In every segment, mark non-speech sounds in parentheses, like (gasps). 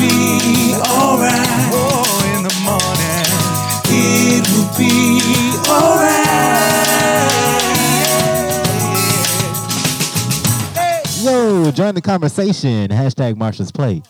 Be alright. Oh, in the morning. It will be alright. Yo, join the conversation. Hashtag Marsha's Plate.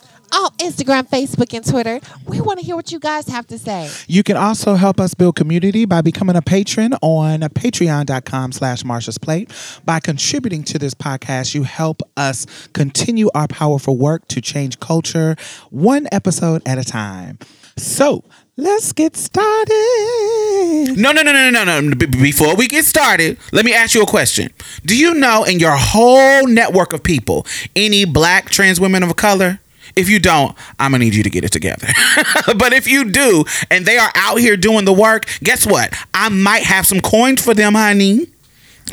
Instagram, Facebook, and Twitter. We want to hear what you guys have to say. You can also help us build community by becoming a patron on patreon.com slash Marsha's Plate. By contributing to this podcast, you help us continue our powerful work to change culture one episode at a time. So let's get started. No, no, no, no, no, no. B- before we get started, let me ask you a question. Do you know in your whole network of people any black trans women of color? If you don't, I'm gonna need you to get it together. (laughs) but if you do, and they are out here doing the work, guess what? I might have some coins for them, honey.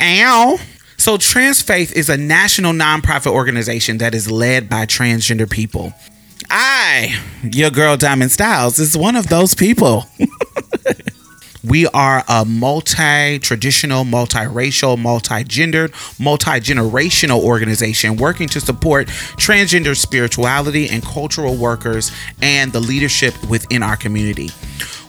Ow. So, Transfaith is a national nonprofit organization that is led by transgender people. I, your girl Diamond Stylz, is one of those people. (laughs) We are a multi traditional, multiracial, multi gendered, multi generational organization working to support transgender spirituality and cultural workers and the leadership within our community.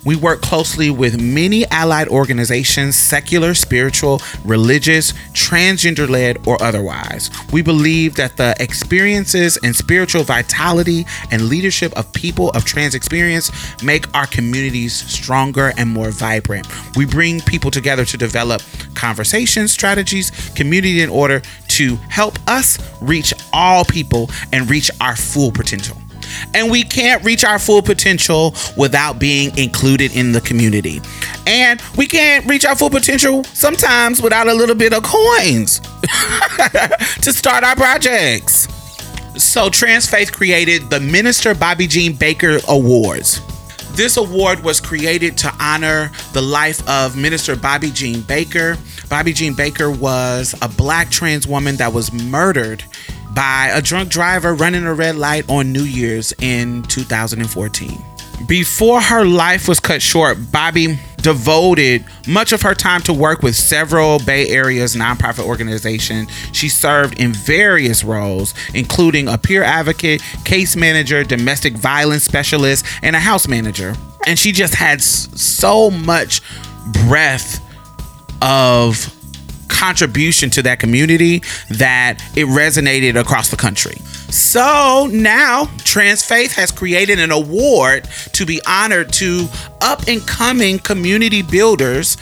We work closely with many allied organizations, secular, spiritual, religious, transgender led, or otherwise. We believe that the experiences and spiritual vitality and leadership of people of trans experience make our communities stronger and more vibrant. We bring people together to develop conversation strategies, community in order to help us reach all people and reach our full potential. And we can't reach our full potential without being included in the community. And we can't reach our full potential sometimes without a little bit of coins (laughs) to start our projects. So, Transfaith created the Minister Bobbie Jean Baker Awards. This award was created to honor the life of Minister Bobbie Jean Baker. Bobbie Jean Baker was a black trans woman that was murdered by a drunk driver running a red light on New Year's in 2014. Before her life was cut short, Bobbie devoted much of her time to work with several Bay Area's nonprofit organizations. She served in various roles, including a peer advocate, case manager, domestic violence specialist, and a house manager. And she just had so much breath of contribution to that community that it resonated across the country. So now Transfaith has created an award to be honored to up and coming community builders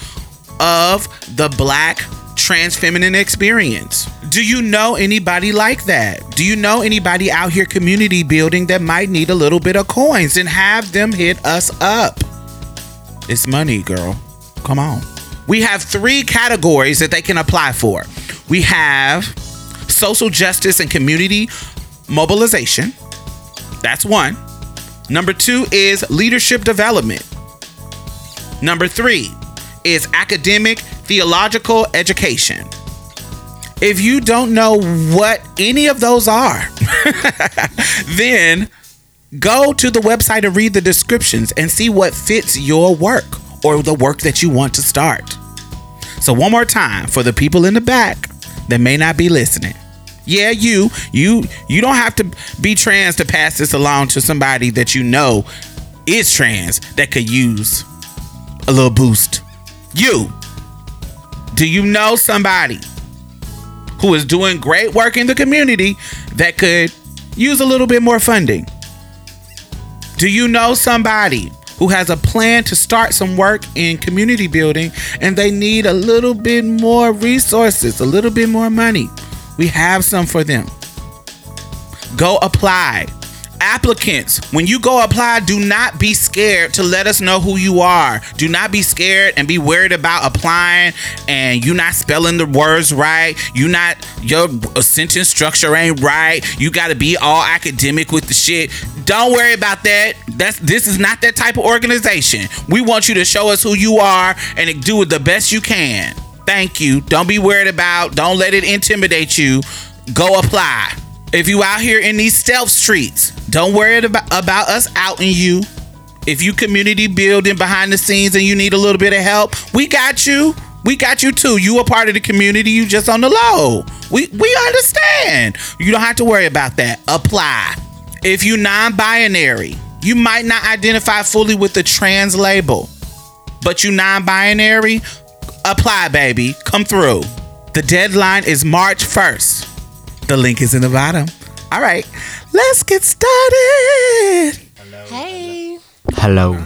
of the black trans feminine experience. Do you know anybody like that? Do you know anybody out here community building that might need a little bit of coins and have them hit us up? It's money, girl. Come on. We have three categories that they can apply for. We have social justice and community mobilization. That's one. Number two is leadership development. Number three is academic theological education. If you don't know what any of those are, (laughs) then go to the website and read the descriptions and see what fits your work or the work that you want to start. So one more time for the people in the back that may not be listening. Yeah, you, you, you don't have to be trans to pass this along to somebody that you know is trans that could use a little boost. You, do you know somebody who is doing great work in the community that could use a little bit more funding. Do you know somebody who has a plan to start some work in community building and they need a little bit more resources, a little bit more money? We have some for them. Go apply. Applicants, when you go apply, do not be scared to let us know who you are. Do not be scared and be worried about applying and you not spelling the words right. You not your sentence structure ain't right. You got to be all academic with the shit. Don't worry about that. That's this is not that type of organization. We want you to show us who you are and do it the best you can. Thank you. Don't be worried about. Don't let it intimidate you. Go apply. If you out here in these stealth streets, don't worry about, about us outing you. If you community building behind the scenes and you need a little bit of help, we got you. We got you too. You a part of the community. You just on the low. We we understand. You don't have to worry about that. Apply. If you non-binary, you might not identify fully with the trans label, but you non-binary, apply, baby. Come through. The deadline is March 1st. The link is in the bottom. All right, let's get started. Hello. Hey. Hello.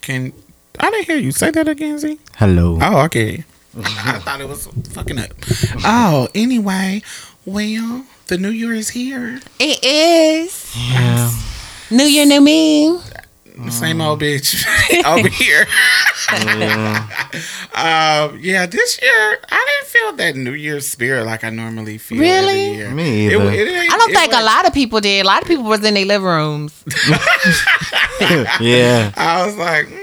Can I didn't hear you say that again, Z? Hello. Oh, okay. (laughs) I thought it was fucking up. Oh, anyway, well, the new year is here. It is. Yeah. New year, new me. Same old bitch (laughs) over here. (laughs) um, yeah, this year I didn't feel that New Year's spirit like I normally feel. Really? Every year. Me It- either. it ain't- I don't it think a wasn't- lot of people did. A lot of people was in their living rooms. (laughs) yeah. I was like, mm, I don't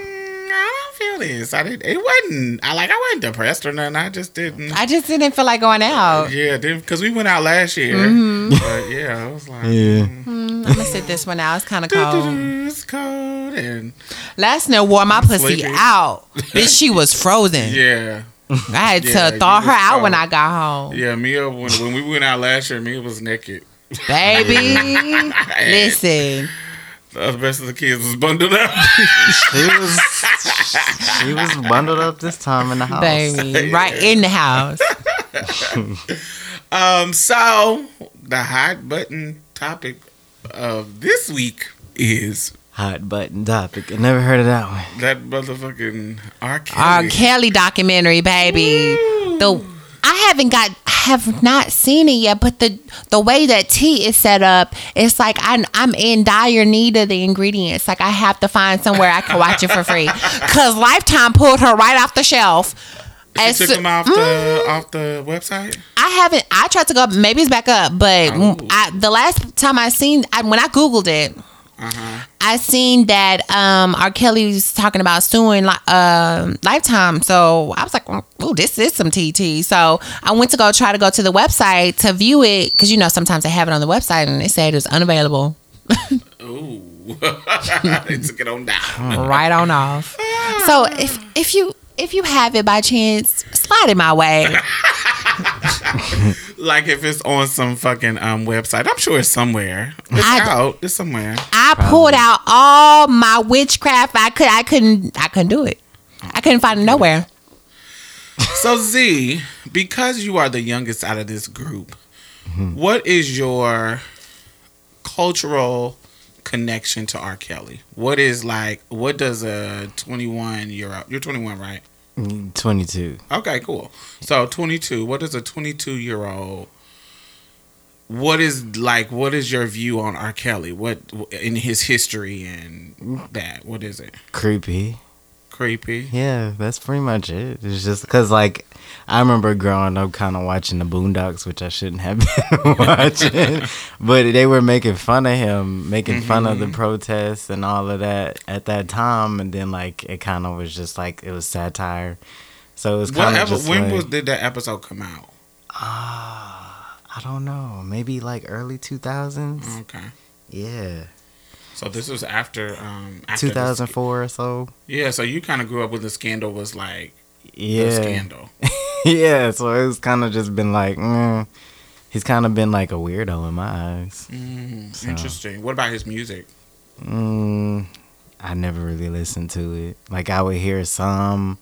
feel this. I didn't. It wasn't. I like. I wasn't depressed or nothing. I just didn't. I just didn't feel like going out. yeah, because we went out last year. Mm-hmm. But yeah, I was like, Yeah. Mm. Mm, I'm gonna sit this one out. It's kind of cold. it's cold and Last night wore my pussy Sleepy. out. (laughs) Bitch, she was frozen. yeah. I had to thaw her was out when. I got home. Yeah, Mia uh, when, when we went out last year, Mia was naked. Baby, (laughs) listen. The rest of the kids was bundled up. She was she was bundled up this time in the house. Baby, (laughs) right in the house. (laughs) um, so the hot button topic of this week is Hot button topic. I never heard of that one. that motherfucking R. Kelly, R. Kelly. Kelly documentary, baby. The I haven't got have not seen it yet, but the the way that tea is set up, it's like I'm I'm in dire need of the ingredients. Like I have to find somewhere I can watch it for free. (laughs) Cause Lifetime pulled her right off the shelf. She As took them off the mm-hmm. off the website. I haven't. I tried to go. up. Maybe it's back up, but Oh. I, the last time I seen I, when I googled it, Uh-huh. I seen that um, R. Kelly's talking about suing um Lifetime. So I was like, "Oh, this is some TT." So I went to go try to go to the website to view it because you know sometimes they have it on the website and they said it was unavailable. Ooh, (laughs) they took it on down. (laughs) right on off. So if if you if you have it by chance, slide it my way. (laughs) Like if it's on some fucking um website, I'm sure it's somewhere. It's I- out. It's somewhere. I pulled out all my witchcraft. I could. I couldn't. I couldn't do it. I couldn't find it nowhere. So Z, because you are the youngest out of this group, what is your cultural connection to R. Kelly? What is like? What does a 21 year old? You're 21, right? Twenty two. Okay, cool. So 22. What is a 22 year old? What is like? What is your view on R. Kelly? What in his history and that? What is it? Creepy. Creepy. Yeah, that's pretty much it. It's just because, like, I remember growing up kind of watching the Boondocks, which I shouldn't have (laughs) been watching, but they were making fun of him, making fun of the Mm-hmm. protests and all of that at that time. And then, like, it kind of was just like it was satire. So it was kind of just when like, was did that episode come out? ah, I don't know, maybe like early 2000s. Okay. Yeah, So this was after um after the- 2004 or so. Yeah, so you kind of grew up when the scandal was like Yeah. scandal. (laughs) yeah, so it's kind of just been like, mm, he's kind of been like a weirdo in my eyes. Mm, So- Interesting. What about his music? Mm, I never really listened to it. Like I would hear some.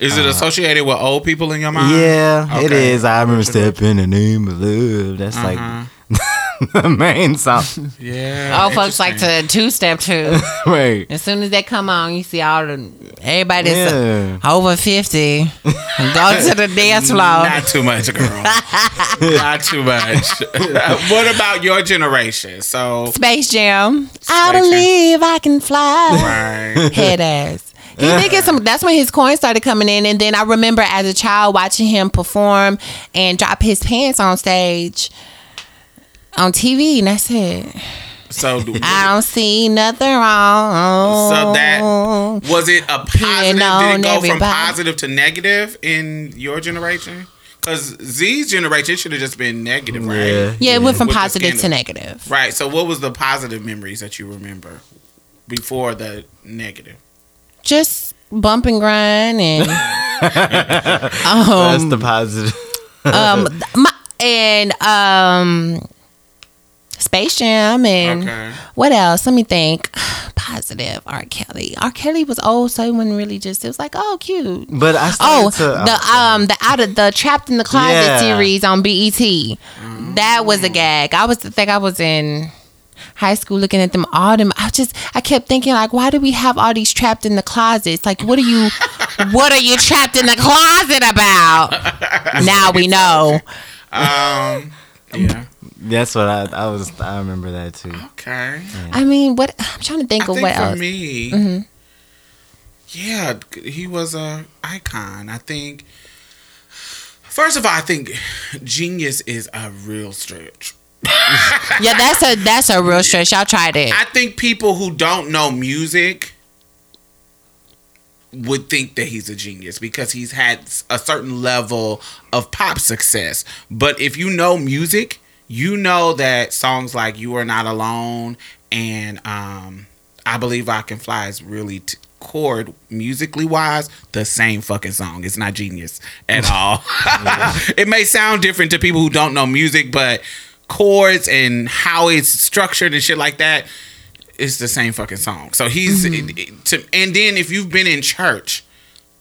Is it Uh, associated with old people in your mind? yeah, it Okay. is. I remember step in the name of love. That's Uh-huh. like (laughs) (laughs) the main song. Yeah. Oh, folks like to two step too. (laughs) right. As soon as they come on, you see all the everybody that's Yeah. over fifty go to the dance (laughs) floor. Not too much, girl. Not too much. what about your generation? So, Space Jam. I Jam. believe I can fly. right. Head ass. He did get some. That's when his coins started coming in, and then I remember as a child watching him perform and drop his pants on stage on TV, and that's it. So, do- (laughs) I don't see nothing wrong. so that was it a positive? Did on it go from positive to negative in your generation? Because Z's generation should have just been negative, right? Yeah. yeah, it went from With positive to negative. Right. So, what was the positive memories that you remember before the negative? Just bump and grind and (laughs) That's the positive. um (laughs) my, and um Space Jam and Okay. what else? Let me think. (sighs) Positive. R. Kelly. R. Kelly was old, so it wasn't really just. It was like, oh, cute. But I Oh, to. the um the out of the Trapped in the Closet Yeah. series on BET. That was a gag. I was I think I was in high school looking at them all them I just I kept thinking like why do we have all these trapped in the closets? Like what are you (laughs) what are you trapped in the closet about? (laughs) now we know. Um. Yeah. That's what I. I was. I remember that too. Okay. I mean, what I'm trying to think I of think what for else. me, mm-hmm. yeah, he was a icon. I think. First of all, I think genius is a real stretch. (laughs) Yeah, that's a that's a real stretch. Y'all tried it. I think people who don't know music would think that he's a genius because he's had a certain level of pop success. But if you know music, you know that songs like "You Are Not Alone" and um, "I Believe I Can Fly" is really t- chord musically wise the same fucking song. It's not genius at (laughs) all. (laughs) it may sound different to people who don't know music, but chords and how it's structured and shit like that it's the same fucking song. So he's to, and then if you've been in church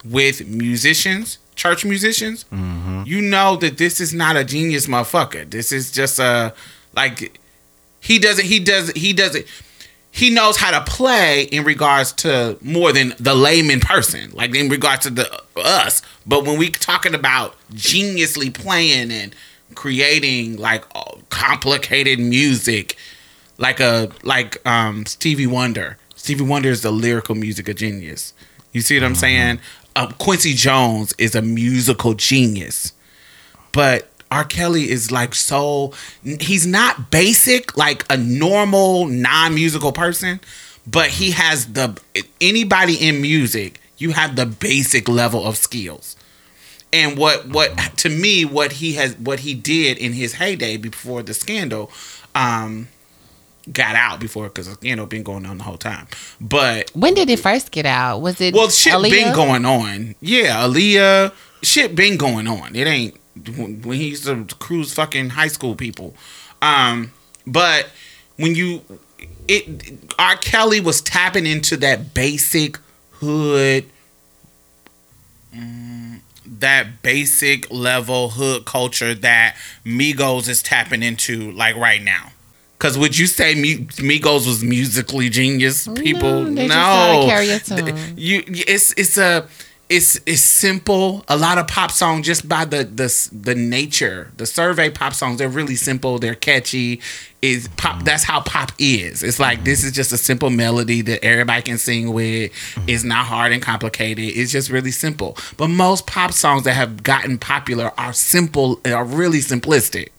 with musicians, church musicians, you know that this is not a genius motherfucker. This is just a like he doesn't he does he doesn't he knows how to play in regards to more than the layman person, like in regards to the us. But when we talking about geniusly playing and creating like complicated music, like a like um Stevie Wonder. Stevie Wonder is the lyrical music of genius. You see what I'm saying? Uh, Quincy Jones is a musical genius, but R. Kelly is like so. He's not basic like a normal non-musical person, but he has the anybody in music. You have the basic level of skills and what what to me what he has what he did in his heyday before the scandal um got out before because you know been going on the whole time but when did it first get out? Was it well shit Aaliyah? been going on yeah Aaliyah shit been going on it ain't when he used to cruise fucking high school people um but when you it R. Kelly was tapping into that basic hood that basic level hood culture that Migos is tapping into like right now. Cause would you say Mi- Migos was musically genius? People, they no. carry a tune. You, it's it's a it's it's simple. A lot of pop songs just by the the the nature. The survey pop songs they're really simple. They're catchy. Is pop? That's how pop is. It's like this is just a simple melody that everybody can sing with. It's not hard and complicated. It's just really simple. But most pop songs that have gotten popular are simple. Are really simplistic.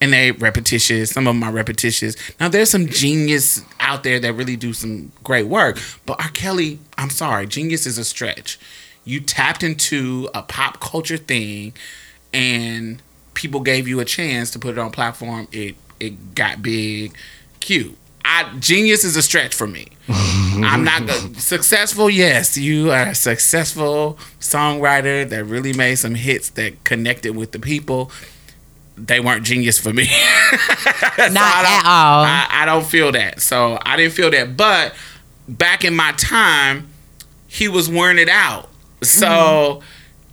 And they repetitious. Some of them are repetitious. Now there's some genius out there that really do some great work. But R. Kelly, I'm sorry, genius is a stretch you tapped into a pop culture thing and people gave you a chance to put it on platform it it got big cute I, genius is a stretch for me. (laughs) I'm not successful. Yes, you are a successful songwriter that really made some hits that connected with the people. They weren't genius for me. (laughs) Not I don't- at all. I, I don't feel that. So I didn't feel that. But back in my time, he was wearing it out. So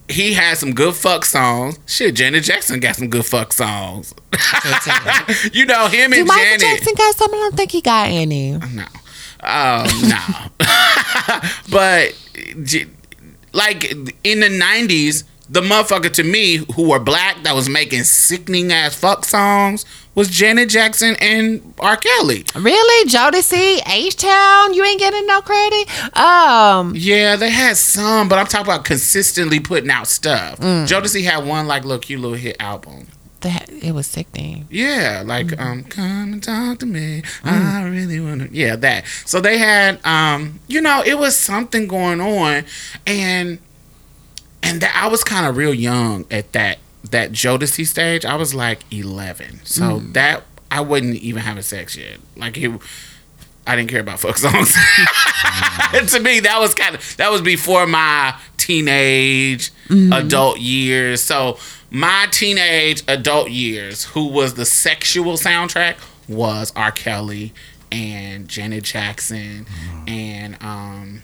he had some good fuck songs. Shit, Janet Jackson got some good fuck songs. (laughs) you know him Do and Michael Janet. Jackson got some? I don't think he got any. No. Um, no. (laughs) but like in the nineties, the motherfucker to me who were black that was making sickening ass fuck songs was Janet Jackson and R. Kelly. Really, Jodeci, H Town, you ain't getting no credit. Um, Yeah, they had some, but I'm talking about consistently putting out stuff. Mm. Jodeci had one like little cute little hit album. that it was sickening. Yeah, like um, come and talk to me. Mm. I really wanna. Yeah, that. So they had um, you know, it was something going on, and and that I was kind of real young at that that Jodeci stage. I was like 11, so Mm. that I wasn't even having sex yet. Like it. I didn't care about fuck songs. (laughs) to me, that was kind of that was before my teenage adult years. So my teenage adult years, who was the sexual soundtrack, was R. Kelly and Janet Jackson and um,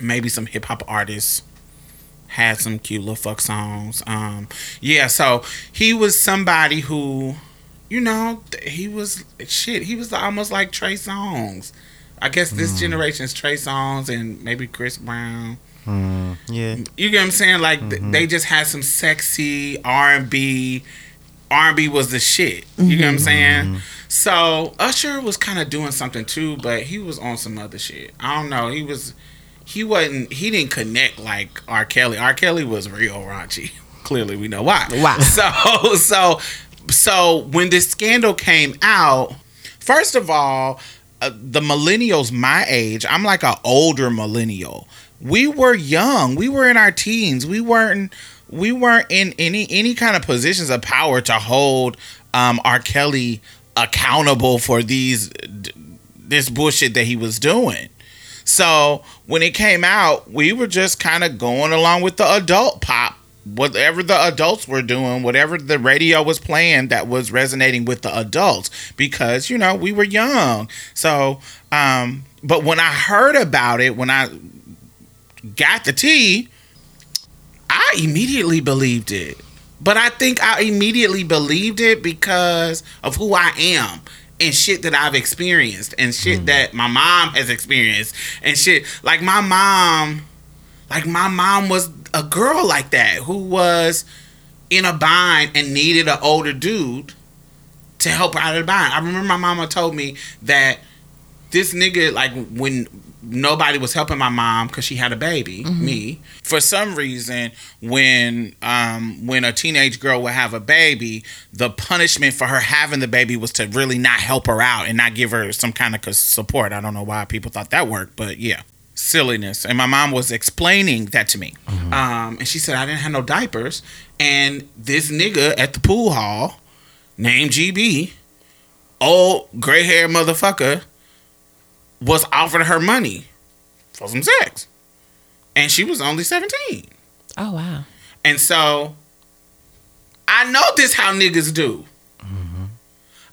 maybe some hip hop artists had some cute little fuck songs. Um, yeah, so he was somebody who, you know, he was shit. He was almost like Trey Songz. I guess this generation's Trey Songz and maybe Chris Brown. Mm, yeah. You get what I'm saying? Like th- they just had some sexy R and B. R and B was the shit. You get what I'm saying? So Usher was kind of doing something too, but he was on some other shit. I don't know. He was. He wasn't. He didn't connect like R. Kelly. R. Kelly was real raunchy. (laughs) Clearly, we know why. Why? (laughs) So so so when this scandal came out, first of all, uh, the millennials my age, I'm like an older millennial. We were young. We were in our teens. We weren't we weren't in any any kind of positions of power to hold um R. Kelly accountable for these this bullshit that he was doing. So when it came out, we were just kind of going along with the adult pop, whatever the adults were doing, whatever the radio was playing that was resonating with the adults, because you know we were young. So, um, but when I heard about it, when I got the tea, I immediately believed it. But I think I immediately believed it because of who I am and shit that I've experienced and shit hmm. that my mom has experienced and shit like my mom like my mom was a girl like that who was in a bind and needed an older dude to help her out of the bind. I remember my mama told me that this nigga like when nobody was helping my mom because she had a baby me. For some reason when um when a teenage girl would have a baby the punishment for her having the baby was to really not help her out and not give her some kind of support. I don't know why people thought that worked but yeah. Silliness. And my mom was explaining that to me. Um and she said i didn't have no diapers. And this nigga at the pool hall named gb old gray hair motherfucker was offering her money for some sex. And she was only 17. Oh wow. And so I know this how niggas do. Mm-hmm.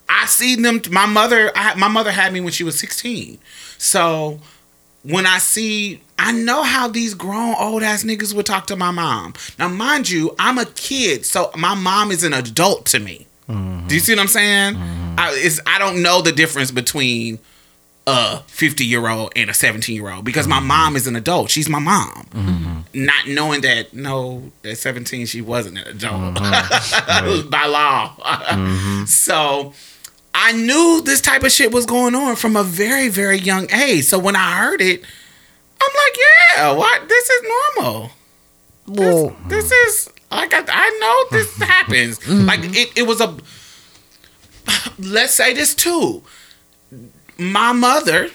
I seen them my mother I, my mother had me when she was 16. So when I see I know how these grown old ass niggas would talk to my mom. Now mind you, I'm a kid, so my mom is an adult to me. Mm-hmm. Do you see what I'm saying? Mm-hmm. I, it's, I don't know the difference between a 50 year old and a 17 year old because my mm-hmm. mom is an adult. She's my mom. Mm-hmm. Not knowing that, no, at 17, she wasn't an adult mm-hmm. (laughs) by law. (laughs) So I knew this type of shit was going on from a very, very young age. So when I heard it, I'm like, yeah, what? This is normal. Well, This is like I, I know this (laughs) happens. Like it, it was a. (sighs) Let's say this too. My mother,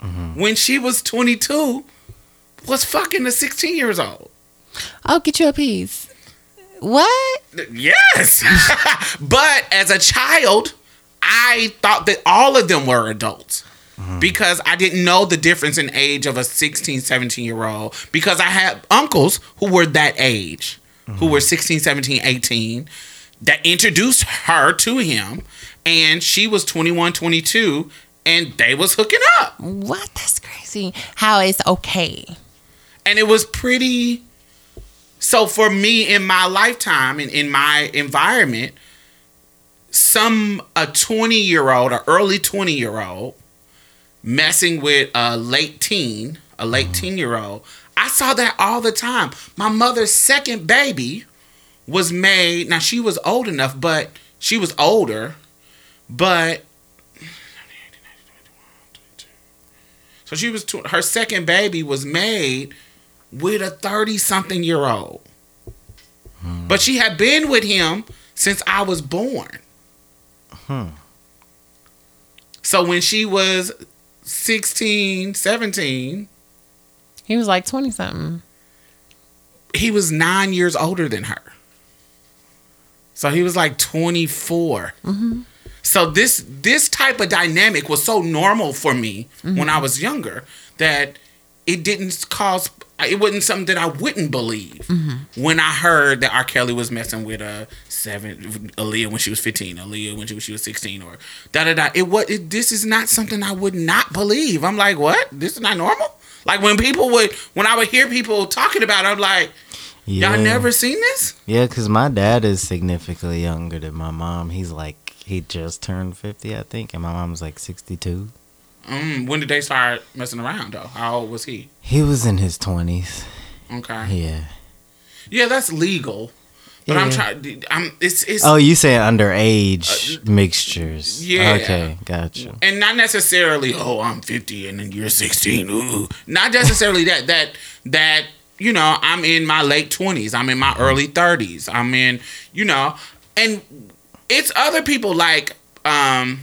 mm-hmm. when she was 22, was fucking a 16 years old. I'll get you a piece. What? Yes, (laughs) but as a child, I thought that all of them were adults. Mm-hmm. Because I didn't know the difference in age of a 16, 17 year old. Because I had uncles who were that age, who mm-hmm. were 16, 17, 18, that introduced her to him. And she was 21, 22, and they was hooking up. What? That's crazy. How it's okay. and it was pretty So for me in my lifetime and in my environment, some a 20 year old or early 20 year old messing with a late teen, a late mm-hmm. teen year old, I saw that all the time. My mother's second baby was made. Now she was old enough, but she was older, but so she was tw- her second baby was made with a 30 something year old. Hmm. But she had been with him since I was born. Hmm. So when she was 16, 17, He was like 20 something. he was nine years older than her. So he was like 24. Mm-hmm. So this this type of dynamic was so normal for me when mm-hmm. I was younger that it didn't cause it wasn't something that I wouldn't believe mm-hmm. when I heard that R. Kelly was messing with a seven Aaliyah when she was 15, Aaliyah when she was, she was 16, or da da da. It was it, this is not something I would not believe. I'm like, what? This is not normal. Like when people would when I would hear people talking about, it, I'm like, Yeah. y'all never seen this? Yeah, because my dad is significantly younger than my mom. He's like, he just turned 50, I think, and my mom's like 62. Mm, when did they start messing around though? How old was he? He was in his 20s. Okay. Yeah. Yeah, that's legal. But I'm trying. I'm. It's. It's. Oh, you saying underage mixtures? Uh, yeah. Okay, gotcha. and not necessarily. Oh, I'm 50 and then you're 16. Ooh. Not necessarily that. That. That. You know, I'm in my late 20s. I'm in my early 30s. I'm in. You know, and it's other people like um,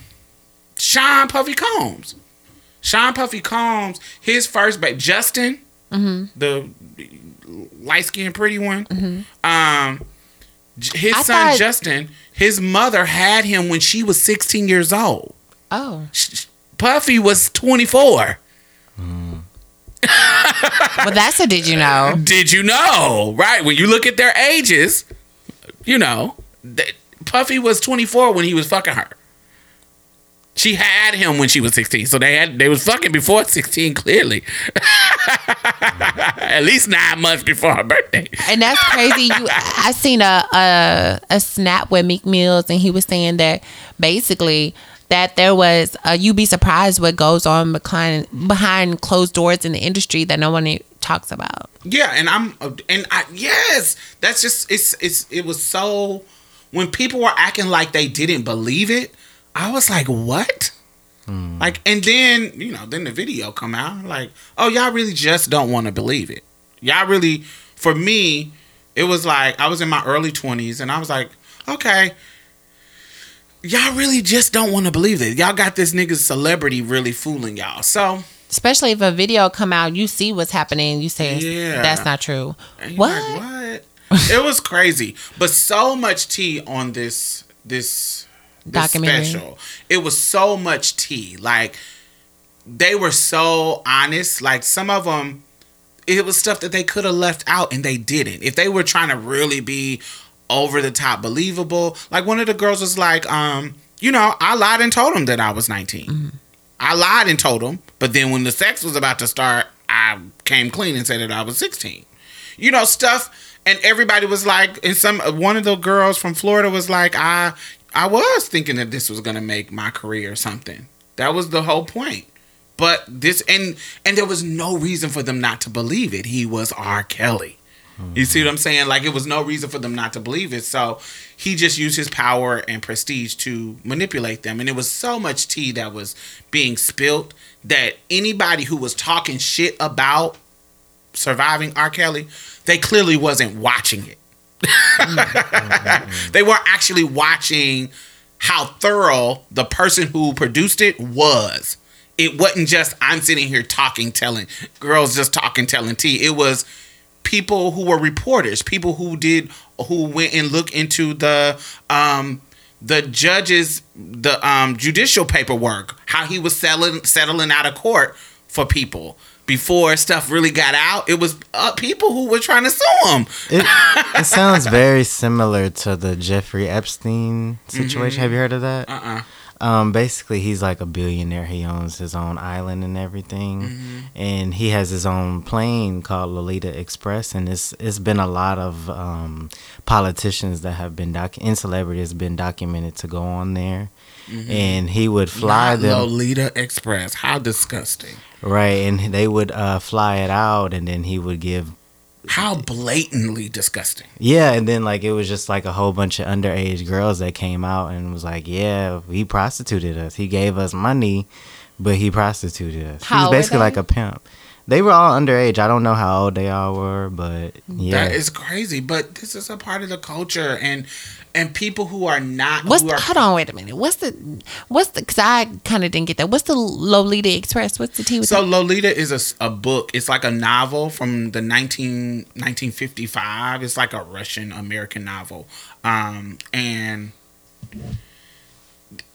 Sean Puffy Combs. Sean Puffy Combs. His first baby, Justin, the light skinned pretty one. Um, his I son thought- Justin, his mother had him when she was 16 years old. Oh. Puffy was 24. Well, that's a did you know? (laughs) Did you know? Right. When you look at their ages, you know, that Puffy was 24 when he was fucking her. She had him when she was 16. So they had they was fucking before 16 clearly. (laughs) At least 9 months before her birthday. And that's crazy. You, I seen a, a a snap with Meek Mills, and he was saying that basically that there was uh, you'd be surprised what goes on behind behind closed doors in the industry that no one talks about. Yeah, and I'm and I yes, that's just it's it's it was so when people were acting like they didn't believe it, I was like, "What?" Hmm. Like and then, you know, then the video come out like, "Oh, y'all really just don't want to believe it." Y'all really for me, it was like I was in my early 20s and I was like, "Okay, y'all really just don't want to believe it. Y'all got this nigga's celebrity really fooling y'all." So, Especially if a video come out, you see what's happening, you say Yeah. that's not true. What? like, what? It was crazy, but so much tea on this this, this Documentary. special. It was so much tea. Like they were so honest. Like some of them, it was stuff that they could have left out and they didn't. If they were trying to really be over the top believable, like one of the girls was like, um, you know, I lied and told him that I was 19. I lied and told him, but then when the sex was about to start, I came clean and said that I was 16. You know, stuff and everybody was like and some one of the girls from Florida was like, I I was thinking that this was gonna make my career or something. That was the whole point. But this and and there was no reason for them not to believe it. He was R. Kelly. You see what I'm saying? Like it was no reason for them not to believe it. So he just used his power and prestige to manipulate them. And it was so much tea that was being spilt that anybody who was talking shit about surviving R. Kelly, they clearly wasn't watching it. (laughs) they weren't actually watching how thorough the person who produced it was. It wasn't just I'm sitting here talking, telling girls just talking, telling tea. It was people who were reporters, people who did who went and looked into the um the judge's the um judicial paperwork, how he was settling settling out of court for people before stuff really got out. It was uh, people who were trying to sue him. It, (laughs) it sounds very similar to the Jeffrey Epstein situation. Have you heard of that? Uh-uh. Um, basically, he's like a billionaire. He owns his own island and everything, Mm-hmm. and he has his own plane called Lolita Express. And it's it's been a lot of um, politicians that have been doc and celebrities been documented to go on there, and he would fly Mm-hmm. Not them Lolita Express. How disgusting. right, and they would uh, fly it out, and then he would give How blatantly disgusting. Yeah, and then like it was just like a whole bunch of underage girls that came out and was like, "Yeah, he prostituted us. He gave us money, but he prostituted us. How he was basically like a pimp." They were all underage. I don't know how old they all were, but yeah, That is crazy. But this is a part of the culture and and people who are not What's who the, are hold on, wait a minute. What's the what's the? Because I kind of didn't get that. What's the Lolita Express? What's the T with So that? Lolita is a, a book. It's like a novel from the 19, 1955. It's like a Russian American novel. Um, and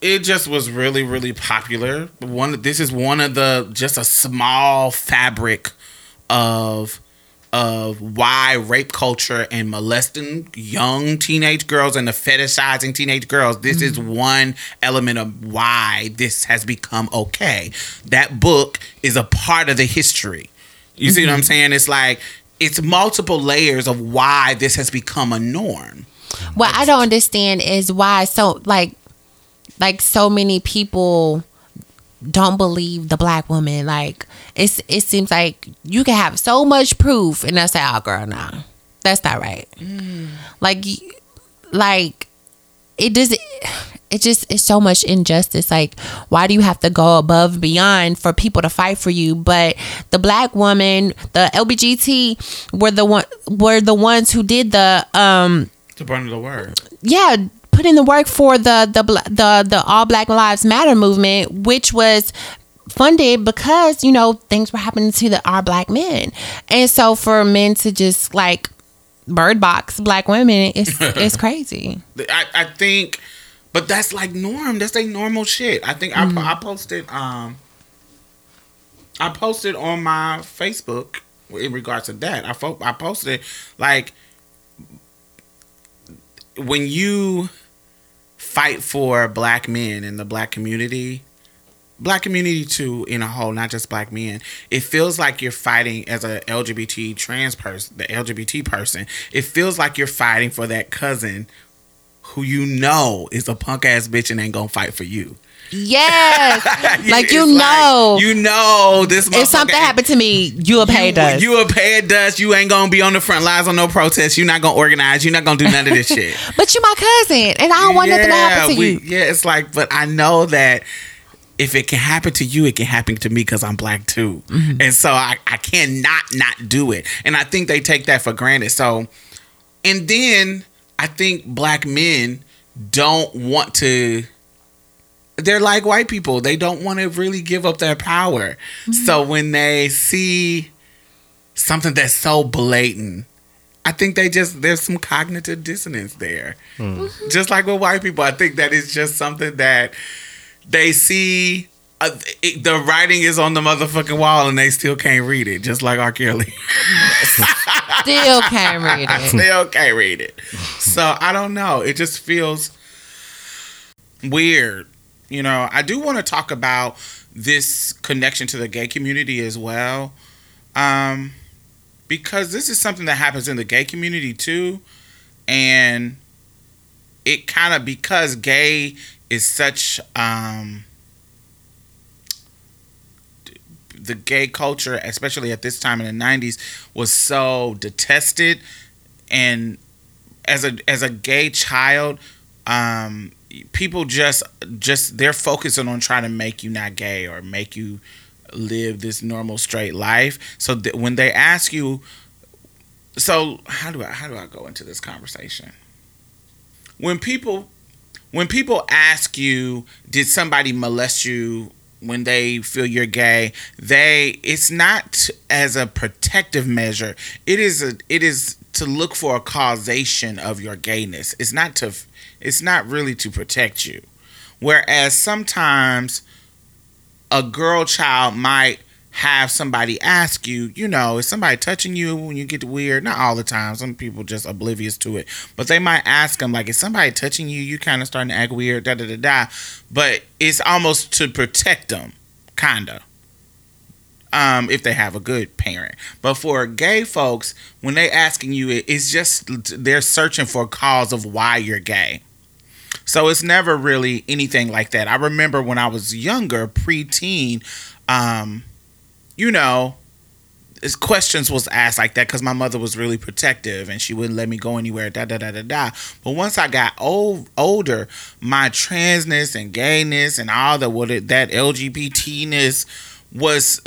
it just was really really popular. One this is one of the just a small fabric of of why rape culture and molesting young teenage girls and the fetishizing teenage girls this is mm-hmm. one element of why this has become okay. That book is a part of the history. You see what i'm mm-hmm. saying? It's like it's multiple layers of why this has become a norm. What I don't understand is why so like like so many people don't believe the black woman. Like it's it seems like you can have so much proof and they'll say, "Oh, girl, no, that's not right." Like, like it does. It just it's so much injustice. Like, why do you have to go above and beyond for people to fight for you? But the black woman, the LBGT, were the one were the ones who did the um to burn the word yeah put in the work for the the the the all black lives matter movement which was funded because you know things were happening to the our black men and so for men to just like bird box black women it's (laughs) it's crazy I, I think, but that's like norm. That's like normal shit. I think I, I posted um, I posted on my Facebook in regards to that. I fo- I posted like when you fight for black men in the black community. Black community too, in a whole, not just black men. It feels like you're fighting as a LGBT trans person, the LGBT person. It feels like you're fighting for that cousin who you know is a punk ass bitch and ain't gonna fight for you. Yes (laughs) like you It's know you know this. if something happened to me you'll pay dust You a pay dust. You ain't gonna be on the front lines on no protest. You're not gonna organize. You're not gonna do none of this shit. (laughs) but you my cousin and i don't want nothing to happen to we- you Yeah, it's like, but I know that if it can happen to you, it can happen to me because I'm black too. Mm-hmm. And so I, I cannot not do it. And I think they take that for granted. So, and then I think black men don't want to. They're like white people. They don't want to really give up their power. Mm-hmm. So when they see something that's so blatant, I think they just there's some cognitive dissonance there. Just like with white people, I think that is just something that they see. Uh, it, the writing is on the motherfucking wall, and they still can't read it. Just like R. Kelly, (laughs) still can't read it still can't read it. So I don't know. It just feels weird. You know, I do want to talk about this connection to the gay community as well. Um, because this is something that happens in the gay community too. And it kind of, because gay is such, um, the gay culture, especially at this time in the 90s, was so detested. And as a, as a gay child, um, people just just they're focusing on trying to make you not gay or make you live this normal straight life. So when they ask you so how do i how do i go into this conversation? When people when people ask you did somebody molest you when they feel you're gay? They it's not as a protective measure. It is a it is to look for a causation of your gayness. It's not to it's not really to protect you whereas sometimes a girl child might have somebody ask you, you know, is somebody touching you when you get weird? Not all the time. Some people just oblivious to it, but they might ask them like, is somebody touching you? You kind of starting to act weird, da da da da. But it's almost to protect them, kinda. Um, if they have a good parent, but for gay folks, when they asking you, it, it's just they're searching for a cause of why you're gay. So it's never really anything like that. I remember when I was younger, preteen, um, you know, questions was asked like that because my mother was really protective and she wouldn't let me go anywhere. Da da da da da. But once I got old, older, my transness and gayness and all the what it, that LGBTness was,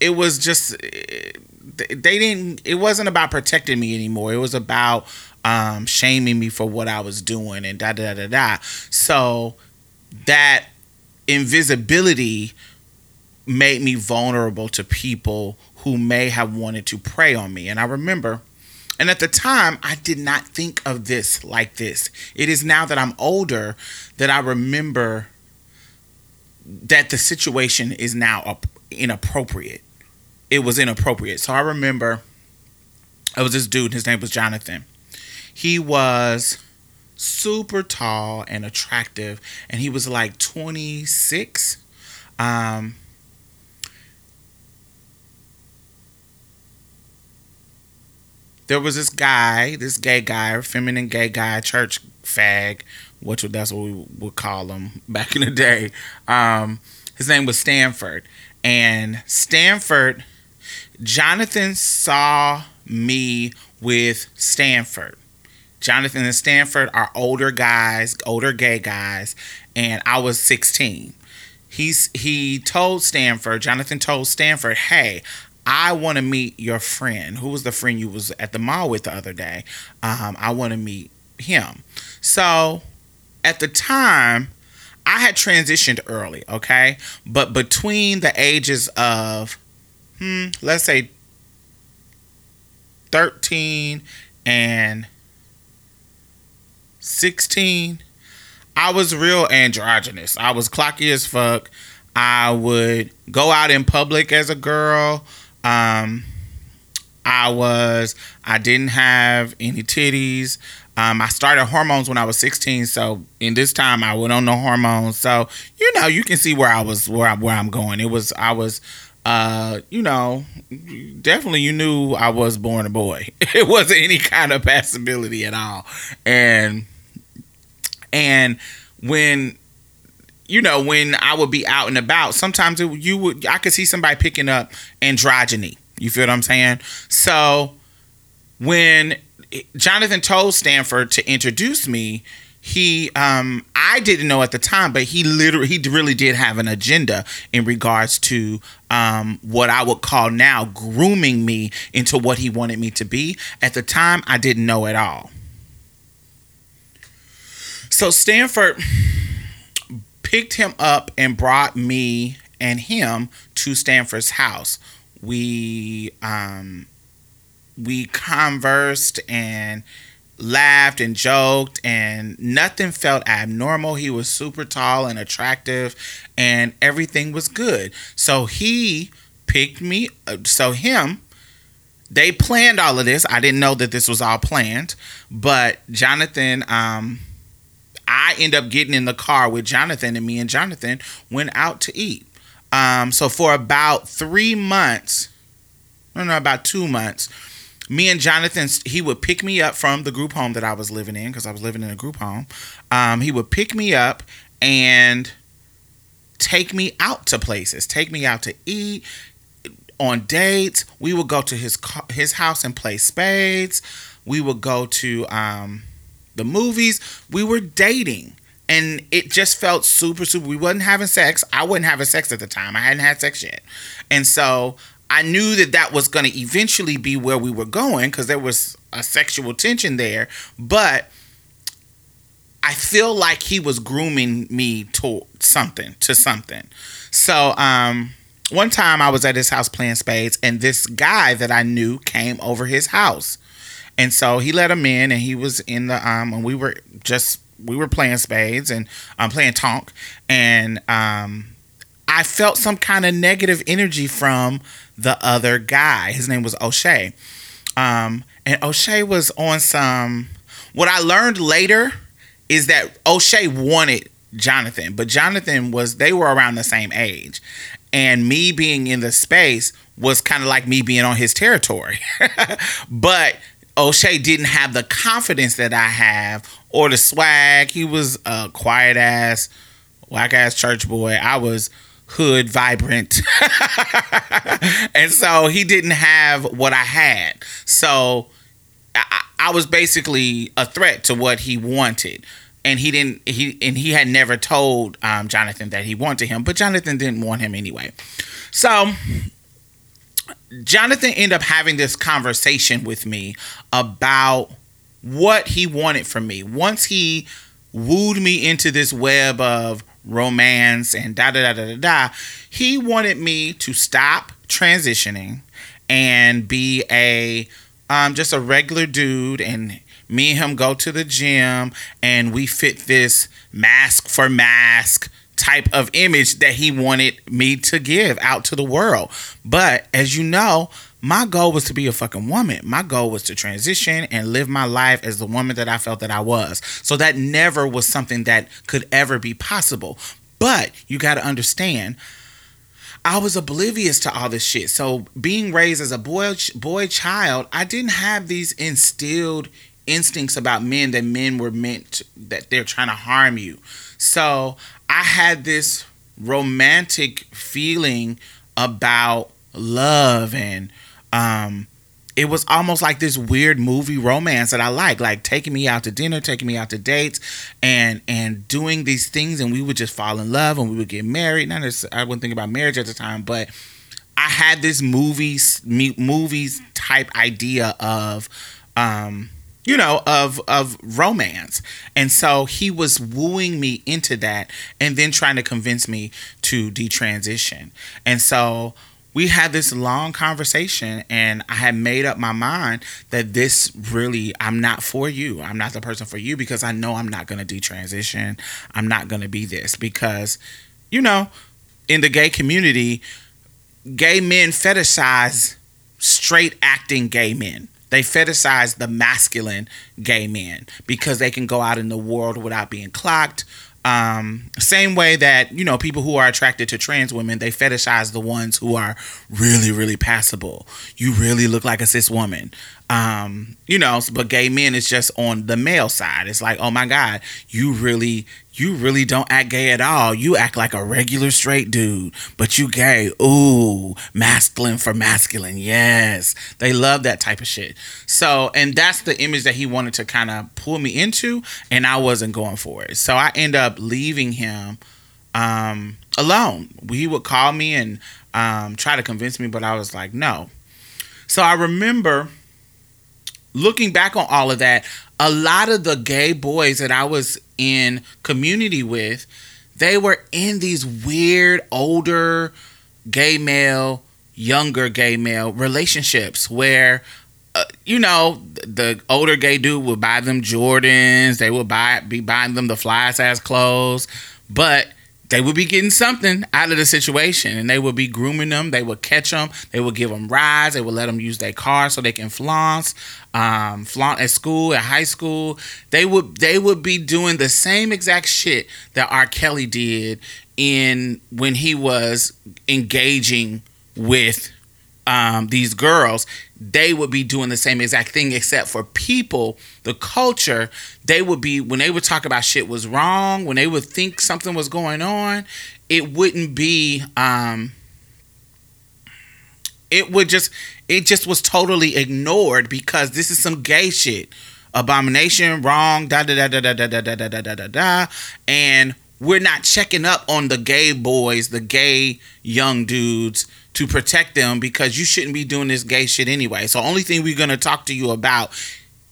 it was just they didn't. It wasn't about protecting me anymore. It was about um, shaming me for what I was doing and da da da da. So that invisibility made me vulnerable to people who may have wanted to prey on me. And I remember, and at the time, I did not think of this like this. It is now that I'm older that I remember that the situation is now inappropriate. It was inappropriate. So I remember it was this dude, his name was Jonathan. He was super tall and attractive, and he was like 26. Um, there was this guy, this gay guy, feminine gay guy, church fag, which that's what we would call him (laughs) back in the day. Um, his name was Stanford, and Stanford, Jonathan saw me with Stanford. Jonathan and Stanford are older guys, older gay guys, and I was 16. He's he told Stanford, Jonathan told Stanford, "Hey, I want to meet your friend. Who was the friend you was at the mall with the other day? Um, I want to meet him." So, at the time, I had transitioned early, okay? But between the ages of hmm, let's say 13 and 16, I was real androgynous. I was clocky as fuck. I would go out in public as a girl. Um, I was, I didn't have any titties. Um, I started hormones when I was 16, so in this time I went on no hormones. So you know, you can see where I was, where I, where I'm going. It was, I was, uh, you know, definitely you knew I was born a boy. (laughs) It wasn't any kind of possibility at all, and and when you know when I would be out and about, sometimes it, you would I could see somebody picking up androgyny. You feel what I'm saying? So when Jonathan told Stanford to introduce me, he um I didn't know at the time, but he literally he really did have an agenda in regards to um what I would call now grooming me into what he wanted me to be. At the time, I didn't know at all. So Stanford picked him up and brought me and him to Stanford's house. We um we conversed and laughed and joked and nothing felt abnormal. He was super tall and attractive and everything was good. So he picked me so him they planned all of this. I didn't know that this was all planned, but Jonathan um I end up getting in the car with Jonathan, and me and Jonathan went out to eat. Um, so for about three months, don't know, about two months, me and Jonathan, he would pick me up from the group home that I was living in because I was living in a group home. Um, he would pick me up and take me out to places, take me out to eat, on dates. We would go to his his house and play spades. We would go to um, the movies. We were dating. And it just felt super, super. We wasn't having sex. I wasn't having sex at the time. I hadn't had sex yet. And so I knew that that was going to eventually be where we were going because there was a sexual tension there. But I feel like he was grooming me to something, to something. So, um, one time I was at his house playing spades, and this guy that I knew came over his house. And so he let him in, and he was in the um, and we were just we were playing spades and I'm um, playing tonk, and um, I felt some kind of negative energy from the other guy. His name was O'Shea. Um, and O'Shea was on some. What I learned later is that O'Shea wanted Jonathan, but Jonathan was, they were around the same age. And me being in the space was kind of like me being on his territory. (laughs) but O'Shea didn't have the confidence that I have or the swag. He was a quiet ass, whack ass church boy. I was hood vibrant. (laughs) and so he didn't have what I had. So I, I was basically a threat to what he wanted. And he didn't he and he had never told um, Jonathan that he wanted him, but Jonathan didn't want him anyway. So Jonathan ended up having this conversation with me about what he wanted from me. Once he wooed me into this web of romance and da da da da da da, he wanted me to stop transitioning and be a um, just a regular dude and me and him go to the gym and we fit this mask for mask type of image that he wanted me to give out to the world. But as you know, my goal was to be a fucking woman. My goal was to transition and live my life as the woman that I felt that I was. So that never was something that could ever be possible. But you got to understand, I was oblivious to all this shit. So being raised as a boy boy child, I didn't have these instilled instincts about men that men were meant to, that they're trying to harm you. So I had this romantic feeling about love and um it was almost like this weird movie romance that I like, like taking me out to dinner, taking me out to dates, and and doing these things, and we would just fall in love, and we would get married. Not I wouldn't think about marriage at the time, but I had this movies movies type idea of um you know of of romance. And so he was wooing me into that and then trying to convince me to detransition. And so we had this long conversation and i had made up my mind that this really i'm not for you. I'm not the person for you because i know i'm not going to detransition. I'm not going to be this because you know in the gay community gay men fetishize straight acting gay men they fetishize the masculine gay men because they can go out in the world without being clocked. Um, same way that you know people who are attracted to trans women, they fetishize the ones who are really, really passable. You really look like a cis woman. Um, you know, but gay men is just on the male side. It's like, oh my god, you really you really don't act gay at all. You act like a regular straight dude, but you gay. Ooh, masculine for masculine. Yes. They love that type of shit. So, and that's the image that he wanted to kind of pull me into, and I wasn't going for it. So I end up leaving him um, alone. He would call me and um, try to convince me, but I was like, no. So I remember looking back on all of that, a lot of the gay boys that I was in community with, they were in these weird older gay male, younger gay male relationships where uh, you know, the older gay dude would buy them Jordans, they would buy be buying them the flyest ass clothes, but they would be getting something out of the situation and they would be grooming them. They would catch them. They would give them rides. They would let them use their car so they can flaunt, um, flaunt at school, at high school. They would they would be doing the same exact shit that R. Kelly did in when he was engaging with um, these girls they would be doing the same exact thing except for people the culture they would be when they would talk about shit was wrong when they would think something was going on it wouldn't be um it would just it just was totally ignored because this is some gay shit abomination wrong da da da da da da da da da da da da and we're not checking up on the gay boys the gay young dudes to protect them because you shouldn't be doing this gay shit anyway. So only thing we're gonna talk to you about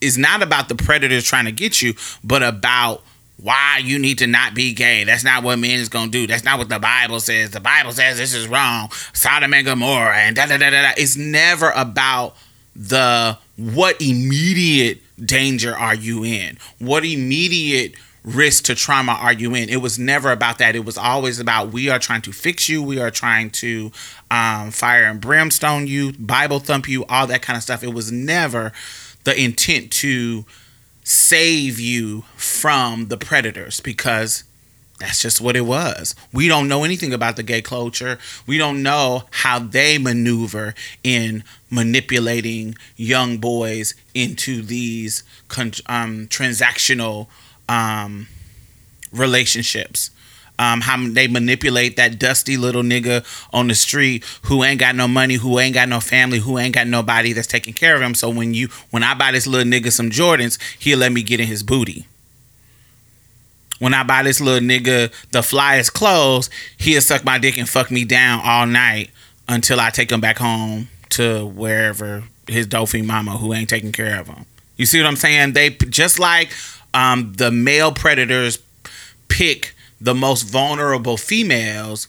is not about the predators trying to get you, but about why you need to not be gay. That's not what men is gonna do. That's not what the Bible says. The Bible says this is wrong. Sodom and Gomorrah and da da da da. da. It's never about the what immediate danger are you in? What immediate risk to trauma are you in? It was never about that. It was always about we are trying to fix you. We are trying to um, fire and brimstone you, Bible thump you, all that kind of stuff. It was never the intent to save you from the predators because that's just what it was. We don't know anything about the gay culture. We don't know how they maneuver in manipulating young boys into these um, transactional um, relationships. Um, how they manipulate that dusty little nigga on the street who ain't got no money, who ain't got no family, who ain't got nobody that's taking care of him. So when you when I buy this little nigga some Jordans, he'll let me get in his booty when I buy this little nigga the flyest clothes, he'll suck my dick and fuck me down all night until I take him back home to wherever his dopey mama who ain't taking care of him. You see what I'm saying? They just like um, the male predators pick the most vulnerable females.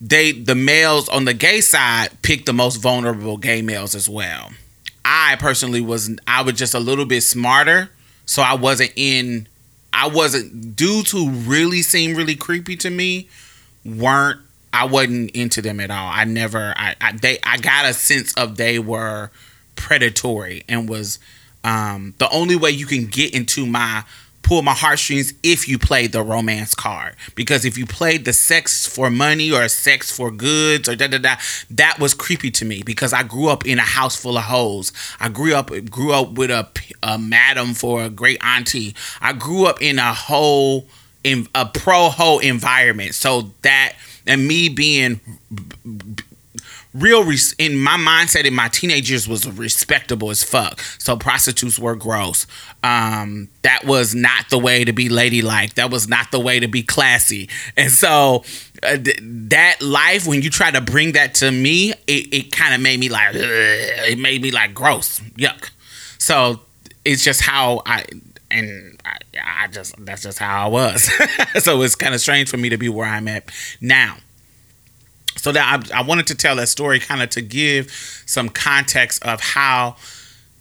They the males on the gay side pick the most vulnerable gay males as well. I personally was I was just a little bit smarter, so I wasn't in I wasn't dudes who really seemed really creepy to me weren't I wasn't into them at all. I never I, I they I got a sense of they were predatory and was um the only way you can get into my pull my heartstrings if you played the romance card. Because if you played the sex for money or sex for goods or da da da, that was creepy to me because I grew up in a house full of hoes. I grew up grew up with a, a madam for a great auntie. I grew up in a whole in a pro hoe environment. So that and me being real res- in my mindset in my teenage years was respectable as fuck. So prostitutes were gross. Um, that was not the way to be ladylike. That was not the way to be classy. And so uh, th- that life, when you try to bring that to me, it, it kind of made me like, ugh, it made me like gross, yuck. So it's just how I and I, I just that's just how I was. (laughs) so it's kind of strange for me to be where I'm at now so that I, I, wanted to tell that story kind of to give some context of how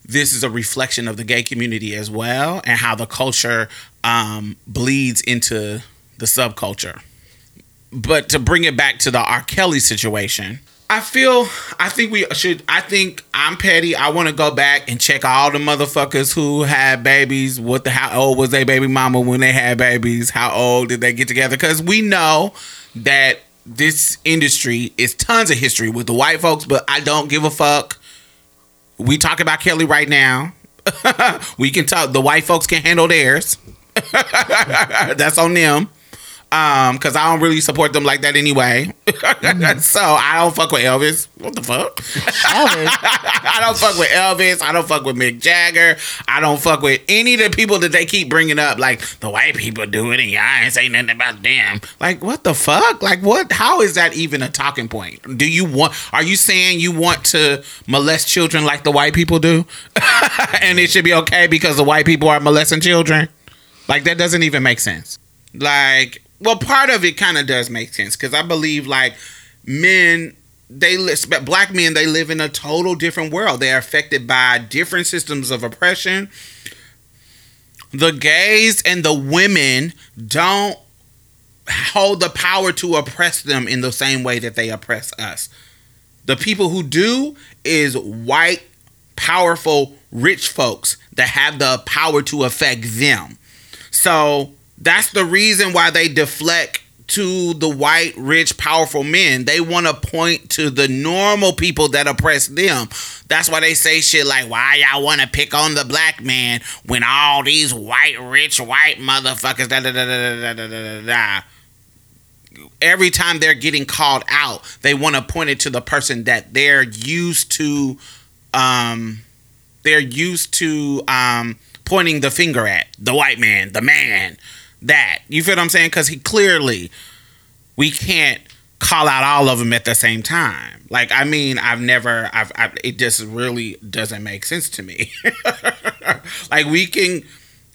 this is a reflection of the gay community as well and how the culture um, bleeds into the subculture but to bring it back to the r kelly situation I feel I think we should I think I'm petty. I want to go back and check all the motherfuckers who had babies. What the how old was their baby mama when they had babies? How old did they get together? Cuz we know that this industry is tons of history with the white folks, but I don't give a fuck. We talk about Kelly right now. (laughs) we can talk. The white folks can handle theirs. (laughs) That's on them um, because I don't really support them like that anyway. Mm-hmm. (laughs) so I don't fuck with Elvis. What the fuck? Elvis. (laughs) I don't fuck with Elvis. I don't fuck with Mick Jagger. I don't fuck with any of the people that they keep bringing up. Like the white people do it, and y'all ain't saying nothing about them. Like what the fuck? Like what? How is that even a talking point? Do you want? Are you saying you want to molest children like the white people do, (laughs) and it should be okay because the white people are molesting children? Like that doesn't even make sense. Like well, part of it kind of does make sense because I believe like men they black men they live in a total different world. They are affected by different systems of oppression. The gays and the women don't hold the power to oppress them in the same way that they oppress us. The people who do is white, powerful, rich folks that have the power to affect them. So that's the reason why they deflect to the white, rich, powerful men. They want to point to the normal people that oppress them. That's why they say shit like, why y'all want to pick on the black man when all these white, rich, white motherfuckers, da da da da da da da da. da. Every time they're getting called out, they want to point it to the person that they're used to, um, they're used to, um, pointing the finger at the white man, the man, that. You feel what I'm saying? Because he clearly, we can't call out all of them at the same time. Like, I mean, I've never, I've, I've it just really doesn't make sense to me. (laughs) like, we can,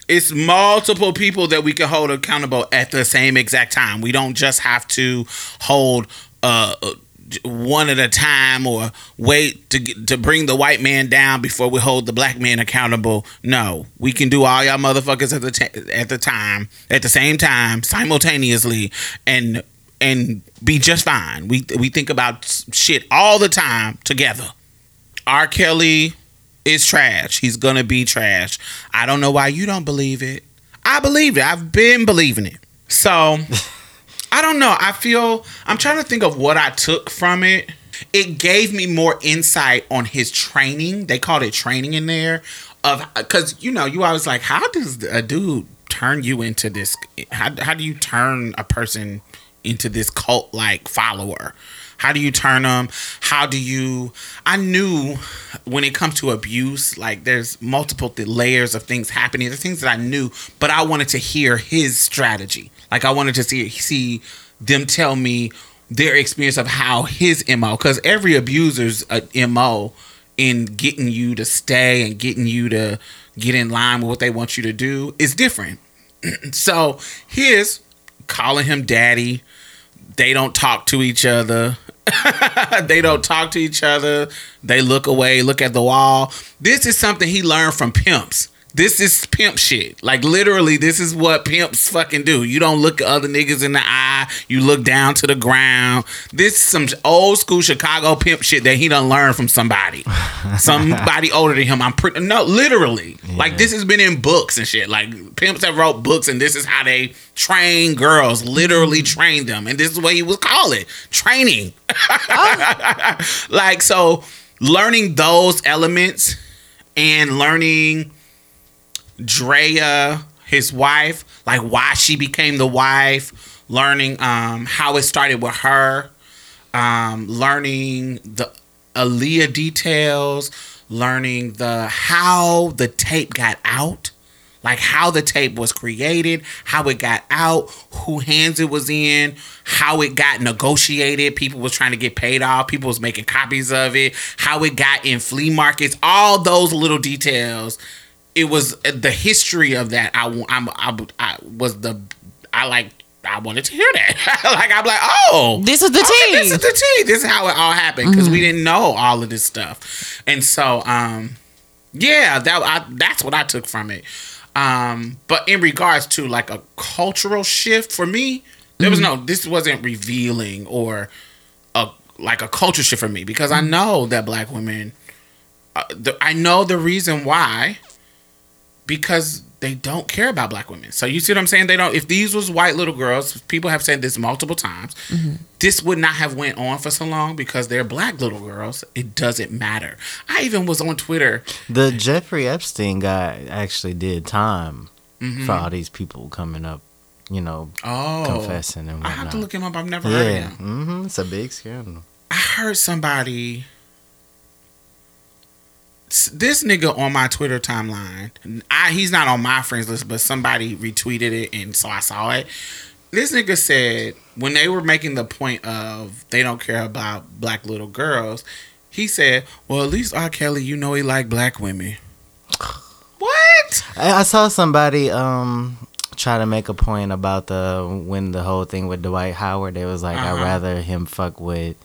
it's multiple people that we can hold accountable at the same exact time. We don't just have to hold uh, one at a time or wait to to bring the white man down before we hold the black man accountable. No, we can do all y'all motherfuckers at the t- at the time at the same time simultaneously and and be just fine. We we think about shit all the time together. R. Kelly is trash. He's gonna be trash. I don't know why you don't believe it. I believe it. I've been believing it. So (laughs) I don't know. I feel I'm trying to think of what I took from it. It gave me more insight on his training. They called it training in there of uh, because you know you always like how does a dude turn you into this? How how do you turn a person into this cult like follower? How do you turn them? How do you? I knew when it comes to abuse, like there's multiple th- layers of things happening. There's things that I knew, but I wanted to hear his strategy. Like I wanted to see see them tell me their experience of how his mo. Because every abuser's mo in getting you to stay and getting you to get in line with what they want you to do is different. (clears throat) so his calling him daddy they don't talk to each other. (laughs) they don't talk to each other. They look away, look at the wall. This is something he learned from pimps. This is pimp shit. Like literally, this is what pimps fucking do. You don't look other niggas in the eye. You look down to the ground. This is some old school Chicago pimp shit that he done learned from somebody. (laughs) somebody older than him. I'm pretty no, literally. Like this has been in books and shit. Like pimps have wrote books, and this is how they train girls. Literally mm-hmm. train them, and this is what he was calling it training. Oh. (laughs) like so, learning those elements and learning Drea, his wife, like why she became the wife, learning um how it started with her, um, learning the Aaliyah details, learning the how the tape got out, like how the tape was created, how it got out, who hands it was in, how it got negotiated. People was trying to get paid off. People was making copies of it. How it got in flea markets. All those little details. It was uh, the history of that. I I'm, I, I was the I like. I wanted to hear that. (laughs) like I'm like, oh, This is the Okay, tea. This is the tea. This is how it all happened because we didn't know all of this stuff, and so um, yeah, that I, that's what I took from it. Um, but in regards to like a cultural shift for me, there was no. This wasn't revealing or a like a culture shift for me because I know that black women. Uh, the, I know the reason why because they don't care about black women. So you see what I'm saying? They don't. If these was white little girls, people have said this multiple times. This would not have went on for so long because they're black little girls. It doesn't matter. I even was on Twitter. The Jeffrey Epstein guy actually did time Mm-hmm. for all these people coming up, you know, Oh, confessing and whatnot. I have to look him up. I've never heard of yeah, him. hmm it's a big scandal. I heard somebody. This nigga on my Twitter timeline, I he's not on my friends list, but somebody retweeted it, and so I saw it. This nigga said when they were making the point of they don't care about black little girls, he said, "Well, at least R. Kelly, you know he like black women." What? I, I saw somebody um try to make a point about the when the whole thing with Dwight Howard. It was like, Uh-huh. I'd rather him fuck with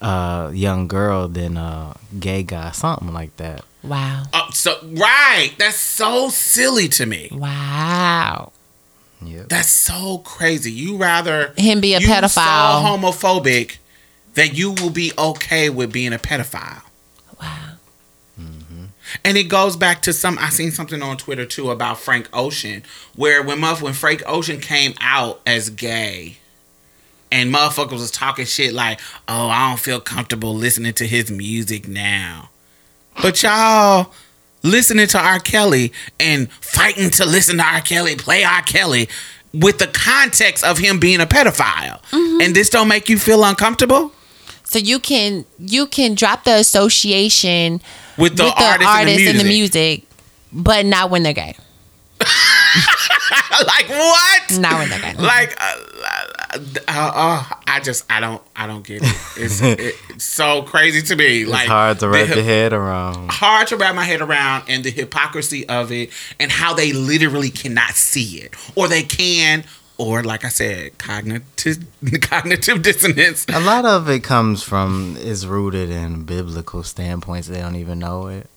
a young girl than a gay guy, something like that. Wow. Oh, so right, that's so silly to me. Wow. Yeah. That's so crazy. You rather Him be a you pedophile. so homophobic that you will be okay with being a pedophile. Wow. Mm-hmm. And it goes back to some. I seen something on Twitter too about Frank Ocean, where when Muff when Frank Ocean came out as gay, and motherfuckers was talking shit like, "Oh, I don't feel comfortable listening to his music now," but y'all listening to R. Kelly and fighting to listen to R. Kelly, play R. Kelly with the context of him being a pedophile, and this don't make you feel uncomfortable So you can you can drop the association with the, with the artist, artist and the music. music, but not when they're gay. (laughs) like what? Not when they're gay. like uh, uh, uh, I just I don't I don't get it. It's, (laughs) it's so crazy to me. It's like hard to wrap hip- your head around. Hard to wrap my head around, and the hypocrisy of it, and how they literally cannot see it, or they can, or like I said, cognitive (laughs) cognitive dissonance. A lot of it comes from is rooted in biblical standpoints. They don't even know it.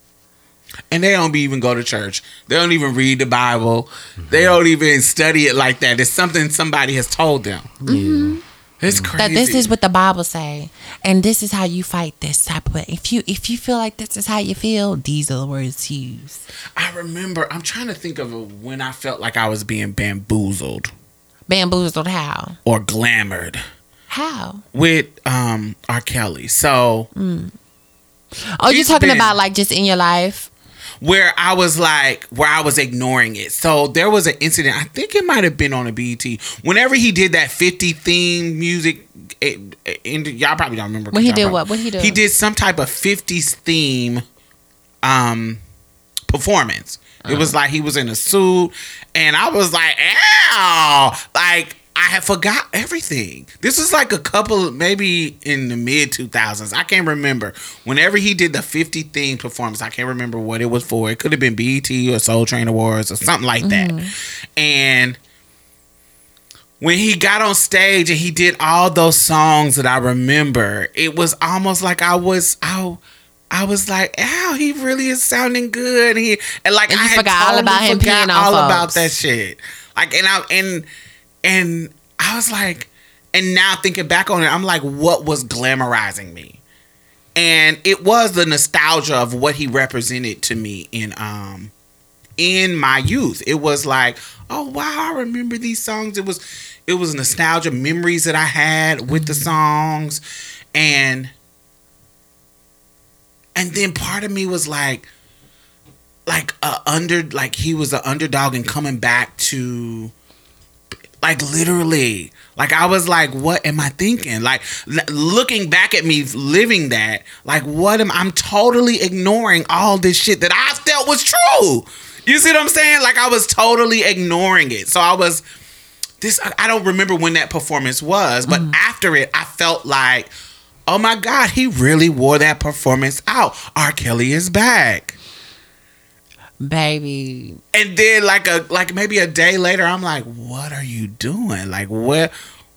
And they don't even go to church. They don't even read the Bible. They don't even study it like that. It's something somebody has told them. Yeah. It's crazy. that this is what the Bible say, and this is how you fight this type of. If you if you feel like this is how you feel, these are the words to use. I remember. I'm trying to think of when I felt like I was being bamboozled Bamboozled how? or glamored How? with um R. Kelly. So Oh, you're talking been- about like just in your life. Where I was like, where I was ignoring it. So there was an incident. I think it might have been on a BET. Whenever he did that 50 theme music, eh, eh, it, it- y'all probably don't remember. When he did probably- what? What he did? He did some type of 50s theme um performance. It uh-huh. was like he was in a suit, and I was like, ow! Like I had forgot everything. This was like a couple, maybe in the mid 2000s. I can't remember. Whenever he did the 50 theme performance, I can't remember what it was for. It could have been BET or Soul Train Awards or something like that. Mm-hmm. And when he got on stage and he did all those songs that I remember, it was almost like I was I, I was like, "Ow, he really is sounding good." And he and like And I had forgot all about him forgot all about that shit. Like and I and and I was like, and now thinking back on it, I'm like, what was glamorizing me? And it was the nostalgia of what he represented to me in um in my youth. It was like, oh wow, I remember these songs. It was it was nostalgia memories that I had with the songs and and then part of me was like like a under like he was an underdog and coming back to like literally. Like i was like what am i thinking? Like l- looking back at me living that like what am i'm totally ignoring all this shit that i felt was true. You see what i'm saying? Like i was totally ignoring it. So i was this i I don't remember when that performance was but mm-hmm. after it i felt like oh my god he really wore that performance out. R. Kelly is back Baby. and then like a like maybe a day later i'm like what are you doing? Like what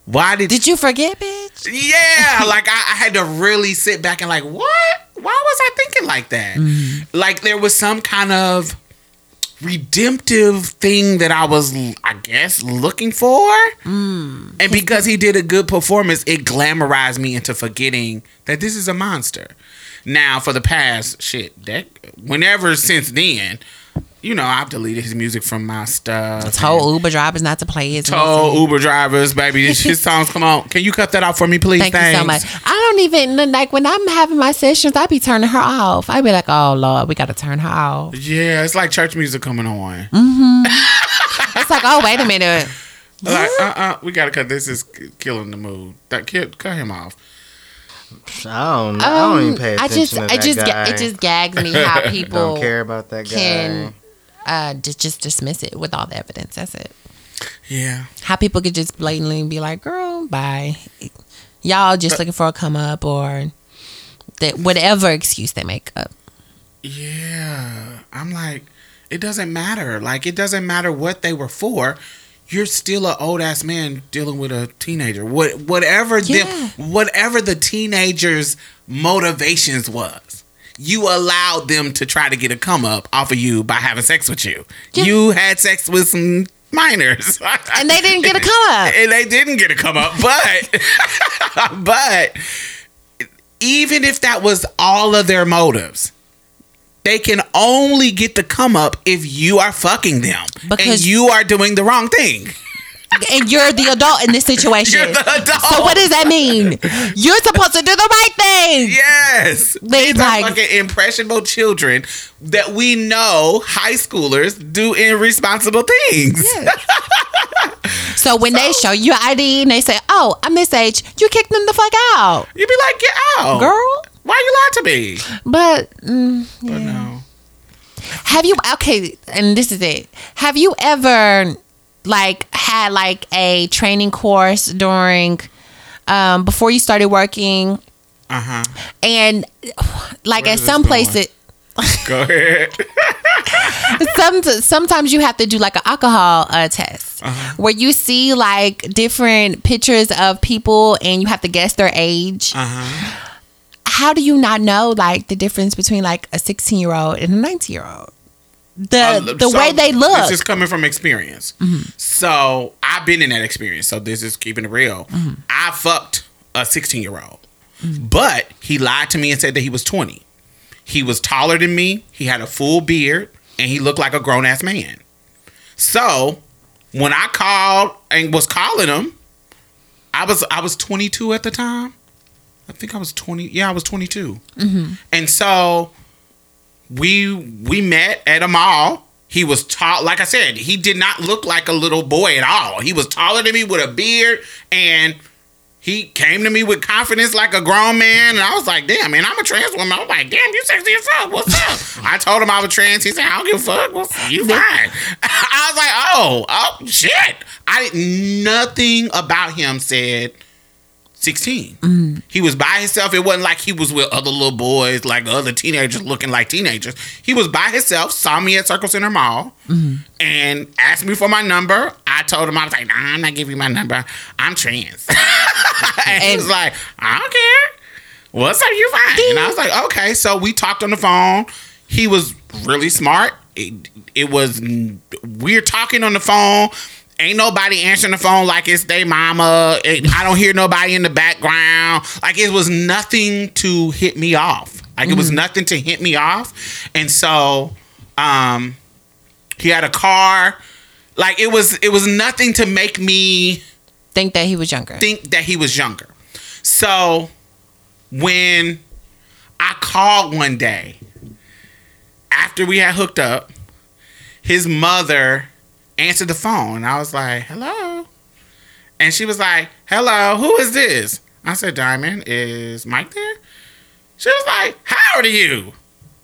why did, Did you forget, bitch? yeah (laughs) like I, I had to really sit back and like what? Why was i thinking like that? Mm-hmm. Like there was some kind of redemptive thing that i was i guess looking for. Mm. And because he did a good performance it glamorized me into forgetting that this is a monster now for the past shit that whenever since then you know i've deleted his music from my stuff Told Uber drivers not to play his told music. Uber drivers, baby, his (laughs) songs. Come on, can you cut that out for me, please? Thank you so much. I don't even like when I'm having my sessions. I be turning her off. I be like, "Oh Lord, we got to turn her off." Yeah, it's like church music coming on. Mm-hmm. It's like, "Oh wait a minute." Like, uh, uh, we gotta cut. This is killing the mood. That kid, cut him off. I don't. know. I don't even Um, pay I just, to I that just, ga- guy. it just gags me (laughs) how people don't care about that guy. can uh, just just dismiss it with all the evidence. That's it. Yeah, How people could just blatantly be like, "Girl, bye." Y'all just looking for a come up or that whatever excuse they make up. yeah. I'm like, it doesn't matter. Like, it doesn't matter what they were for. You're still an old ass man dealing with a teenager. What, whatever Yeah. them, whatever the teenager's motivations was. You allowed them to try to get a come up off of you by having sex with you. Yeah. You had sex with some minors. (laughs) And they didn't get a come up. and they didn't get a come up but (laughs) but even if that was all of their motives they can only get the come up if you are fucking them and Because- you are doing the wrong thing And you're the adult in this situation. (laughs) You're the adult. So what does that mean? You're supposed to do the right thing. yes They these are like- fucking impressionable children that we know high schoolers do irresponsible things (laughs) So when they show you ID and they say, "Oh, I'm this age," you kick them the fuck out, you be like get out girl. why are you lied to me But mm, but no have you? Okay, and this is it. Have you ever like had like a training course during um before you started working uh-huh and like Where at some this place it (laughs) go ahead (laughs) Some, sometimes you have to do like an alcohol uh, test Uh-huh. where you see like different pictures of people and you have to guess their age. Uh-huh. How do you not know like the difference between like a 16 year old and a 19 year old? The Uh, the so way they look. Mm-hmm. This is coming from experience. So I've been in that experience. So this is keeping it real. Mm-hmm. I fucked a 16 year old, but he lied to me and said that he was 20. He was taller than me. He had a full beard, and he looked like a grown ass man. So when I called and was calling him, I was I was 22 at the time. I think I was 20. Yeah, I was 22. Mm-hmm. And so we we met at a mall. He was tall. Like I said, he did not look like a little boy at all. He was taller than me with a beard, and he came to me with confidence like a grown man. And I was like, "Damn, man, I'm a trans woman." I was like, "Damn, you sexy as fuck. What's up?" (laughs) I told him I was trans. He said, "I don't give a fuck. What's, you fine." (laughs) I was like, "Oh, oh, shit." I nothing about him said 16. Mm-hmm. He was by himself. It wasn't like he was with other little boys, like other teenagers looking like teenagers. He was by himself, saw me at Circle Centre Mall, mm-hmm. and asked me for my number. I told him, I was like, nah, I'm not giving you my number. I'm trans. (laughs) and he was like, I don't care. What's up? You fine. And I was like, okay. So we talked on the phone. He was really smart. It, it was, we're talking on the phone. Ain't nobody answering the phone like it's they mama. I don't hear nobody in the background. Like it was nothing to hit me off. Like it was nothing to hit me off. And so, um, he had a car. Like it was, it was nothing to make me Think that he was younger. think that he was younger. So when I called one day after we had hooked up, his mother answered the phone. And I was like, hello. And she was like, hello, who is this? I said, Diamond, is Mike there? She was like, how old are you?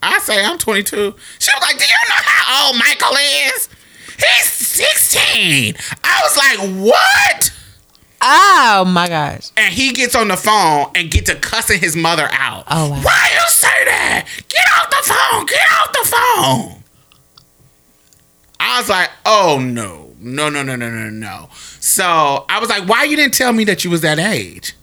I say, I'm 22. She was like, do you know how old Michael is? He's 16. I was like, what? oh my gosh. and he gets on the phone and get to cussing his mother out. Oh, wow. Why you say that? Get off the phone. Get off the phone. I was like, oh no, no, no, no, no, no, no. So I was like, why you didn't tell me that you was that age?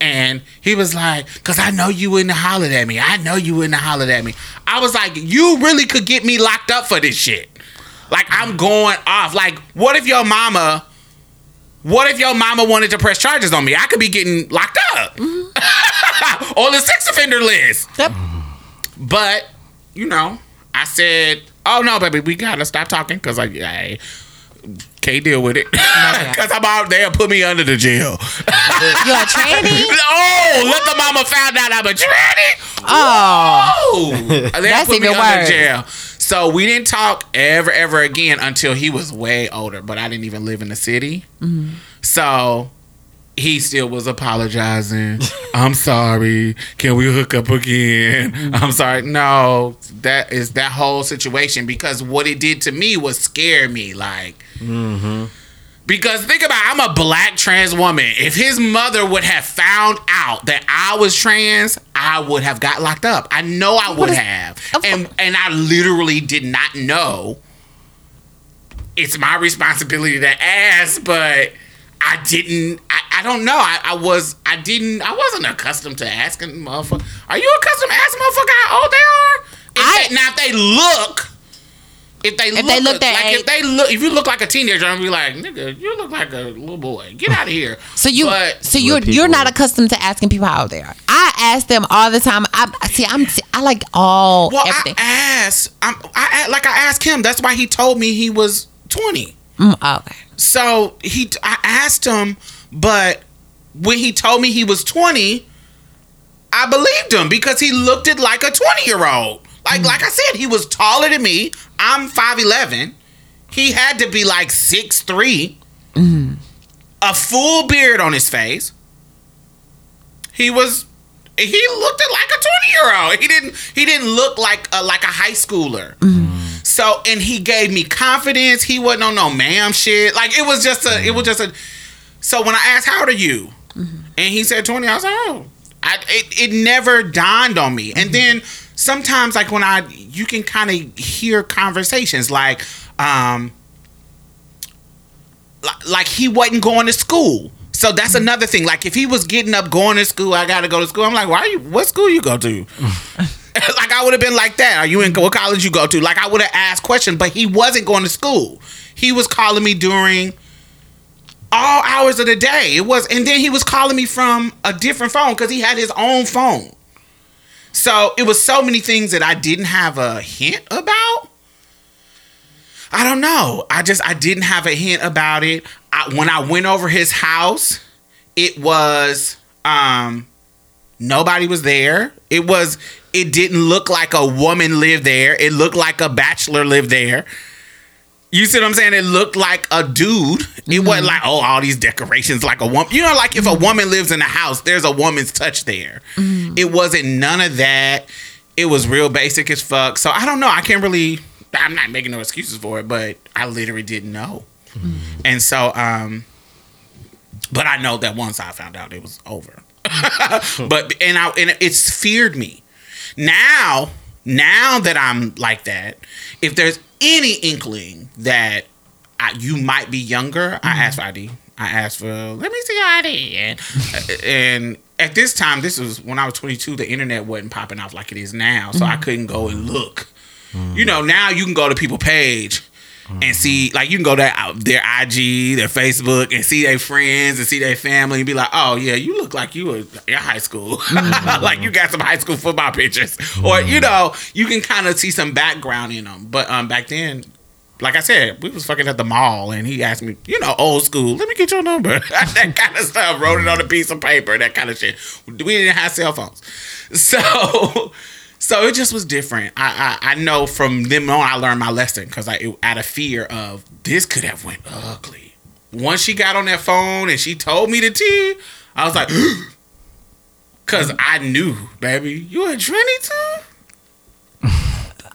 And he was like, cause I know you wouldn't holler at me. I know you wouldn't holler at me. I was like, you really could get me locked up for this shit. Like I'm going off. Like, what if your mama what if your mama wanted to press charges on me? I could be getting locked up mm-hmm. (laughs) on the sex offender list. Yep. But you know, I said, "Oh no, baby, we gotta stop talking because I, I can't deal with it because (laughs) I'm out there. Put me under the jail. You're a tranny? (laughs) oh, let the mama found out I'm a tranny. Oh. (laughs) That's put me even under jail. So we didn't talk ever, ever again until he was way older. But I didn't even live in the city, Mm-hmm. so he still was apologizing. (laughs) I'm sorry. Can we hook up again? Mm-hmm. I'm sorry. No, that is that whole situation because what it did to me was scare me. Like. Because think about it, I'm a black trans woman. If his mother would have found out that I was trans, I would have got locked up. I know I would is- have. And and I literally did not know. It's my responsibility to ask, but I didn't I, I don't know. I, I was I didn't I wasn't accustomed to asking motherfucker. Are you accustomed to asking motherfucker how old they are? If I- they, now if they look if they look, they look that like age- if they look if you look like a teenager, I'm gonna be like, nigga, you look like a little boy. Get out of here. So you, But- so you're you're not accustomed to asking people how old they are. I ask them all the time. I see. I'm I like all Well, everything. I asked. I'm, I like I asked him. That's why he told me he was 20. Mm, oh, okay. So he, I asked him, but when he told me he was 20, I believed him because he looked it like a 20 year old. Like mm. like I said, he was taller than me. I'm 5'11. He had to be like six 6'3. Mm-hmm. A full beard on his face. He was he looked it like a 20 year old. He didn't he didn't look like a like a high schooler. Mm-hmm. So and he gave me confidence. He wasn't on no ma'am shit. Like it was just a it was just a so when I asked how old are you? Mm-hmm. And he said 20, I was like, oh. I, it, it never dawned on me. And mm-hmm. then sometimes like when I you can kind of hear conversations like um like he wasn't going to school. So that's mm-hmm. another thing. Like if he was getting up going to school, I gotta go to school. I'm like, why are you what school you go to? (laughs) (laughs) like I would have been like that. Are you in what college you go to? Like I would have asked questions, but he wasn't going to school. He was calling me during all hours of the day. It was, and then he was calling me from a different phone because he had his own phone. So it was so many things that I didn't have a hint about. I don't know. I just I didn't have a hint about it. I, when I went over his house, it was um nobody was there. It was it didn't look like a woman lived there. It looked like a bachelor lived there. You see what I'm saying? It looked like a dude. It wasn't mm-hmm. like, oh, all these decorations like a woman. You know, like if a woman lives in a house, there's a woman's touch there. Mm-hmm. It wasn't none of that. It was real basic as fuck. So I don't know. I can't really I'm not making no excuses for it, but I literally didn't know. Mm-hmm. And so um but I know that once I found out it was over. (laughs) but and I and it's feared me. Now, now that I'm like that, if there's any inkling that I, you might be younger, I mm-hmm. ask for ID. I asked for let me see your ID, and and at this time, this was when I was 22. The internet wasn't popping off like it is now, so I mm-hmm. couldn't go and look. Mm-hmm. You know, now you can go to people page and see, like, you can go to their IG, their Facebook, and see their friends and see their family, and be like, oh yeah, you look like you were in high school, (laughs) like you got some high school football pictures, or you know, you can kind of see some background in them. But um, back then, like I said, we was fucking at the mall, and he asked me, you know, old school, let me get your number, (laughs) that kind of stuff, wrote it on a piece of paper, that kind of shit. We didn't have cell phones, (laughs) so. So it just was different. I I, I know from them on, I learned my lesson because I it, out of fear of this could have went ugly. Once she got on that phone and she told me the tea, I was like, (gasps) because mm. I knew, baby, you in Trinity too? (laughs)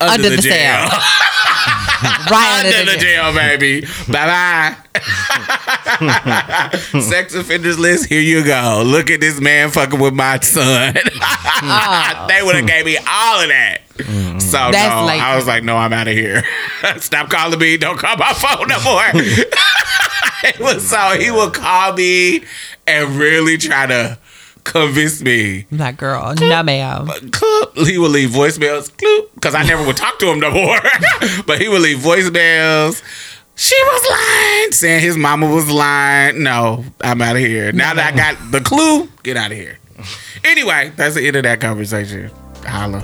Under the cell. (laughs) (laughs) right under, the jail, baby. bye bye. (laughs) Sex offenders list. Here you go. Look at this man fucking with my son. (laughs) they would have gave me all of that. Mm. So That's no, like- I was like, no, I'm out of here. Stop calling me. Don't call my phone no more. it was so he would call me and really try to convince me That girl, no ma'am. Clip. He would leave voicemails, Clue. because I never would talk to him no more. but he would leave voicemails. She was lying, saying his mama was lying. No, I'm out of here. Now that I got the clue, get out of here. Anyway, that's the end of that conversation. Holla.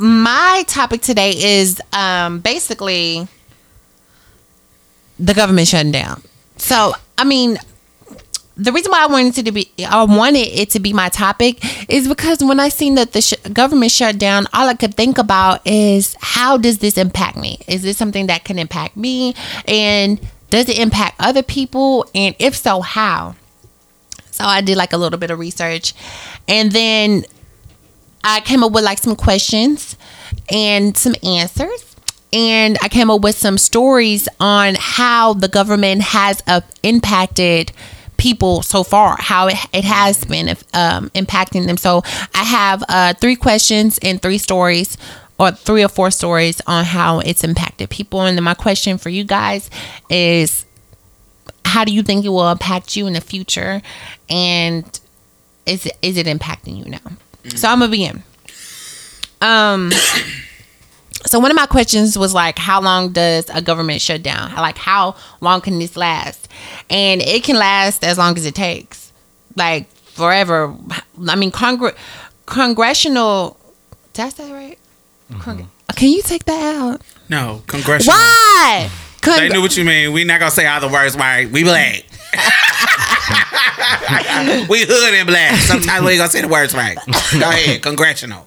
my topic today is um, basically the government shutting down. So, I mean, the reason why I wanted to be, I wanted it to be my topic is because when I seen that the sh- government shut down, all I could think about is how does this impact me? Is this something that can impact me? And does it impact other people? And if so, how? So I did like a little bit of research, and then I came up with like some questions and some answers. And I came up with some stories on how the government has uh, impacted people so far, how it, it has been um, impacting them. So I have uh, three questions and three stories or three or four stories on how it's impacted people. And then my question for you guys is how do you think it will impact you in the future? And is is it impacting you now? So I'm gonna begin. Um (coughs) so one of my questions was like how long does a government shut down? Like how long can this last? And it can last as long as it takes. Like forever. I mean congr- congressional did I say that right? Congr- Can you take that out? No, congressional. Why? Cong- They knew what you mean. We not gonna say all the words right. We black. We hood and black. Sometimes we ain't gonna say the words right. Go ahead, congressional.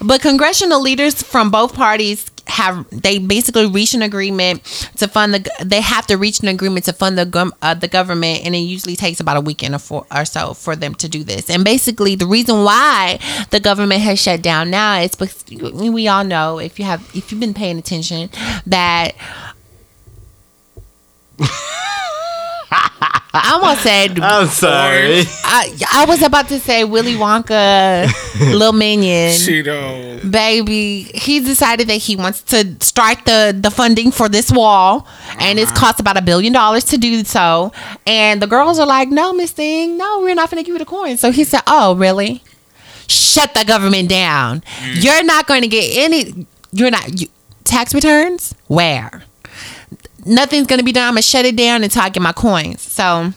But congressional leaders from both parties have they basically reached an agreement to fund the. They have to reach an agreement to fund the uh, the government, and it usually takes about a weekend or, for, or so for them to do this. And basically, the reason why the government has shut down now is because we all know if you have if you've been paying attention that. I almost said I'm sorry. I, I was about to say Willy Wonka, (laughs) Little Minion. Cheeto. baby he decided that he wants to start the the funding for this wall and it's uh-huh. cost about a billion dollars to do so. And the girls are like no miss thing no we're not going to give you the coin so he said oh really? Shut the government down. Mm. You're not going to get any you're not you, tax returns? Where nothing's to be done i'm to shut it down until i get my coins so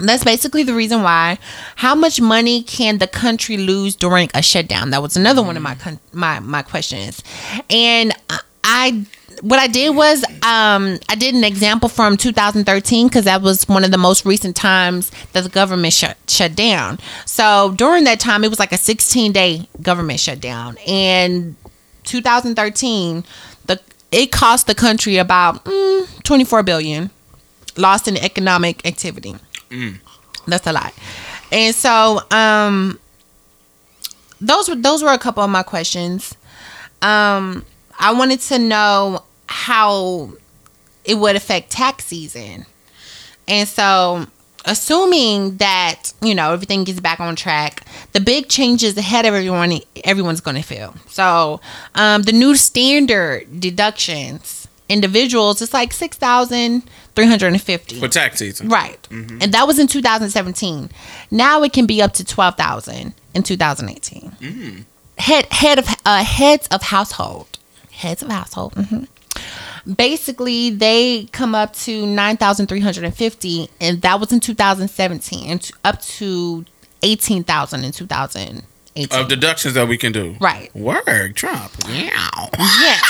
that's basically the reason why. How much money can the country lose during a shutdown? That was another one of my con- my my questions, and I what I did was um, I did an example from 2013 because that was one of the most recent times that the government shut shut down. So during that time, it was like a 16 day government shutdown, and 2013 the it cost the country about mm, 24 billion lost in economic activity. That's a lot. And so, um, those were those were a couple of my questions. Um, I wanted to know how it would affect tax season, and so assuming that you know everything gets back on track, the big changes ahead of everyone everyone's going to feel. So, um, the new standard deductions individuals it's like six thousand three hundred and fifty. For tax season. Right. And that was in 2017. Now it can be up to 12,000 in 2018. Head head of uh, heads of household. Heads of household. mhm. Basically, they come up to 9,350 and that was in 2017 and up to 18,000 in 2018. Of deductions that we can do. Right. Work, Trump. Yeah. Yes.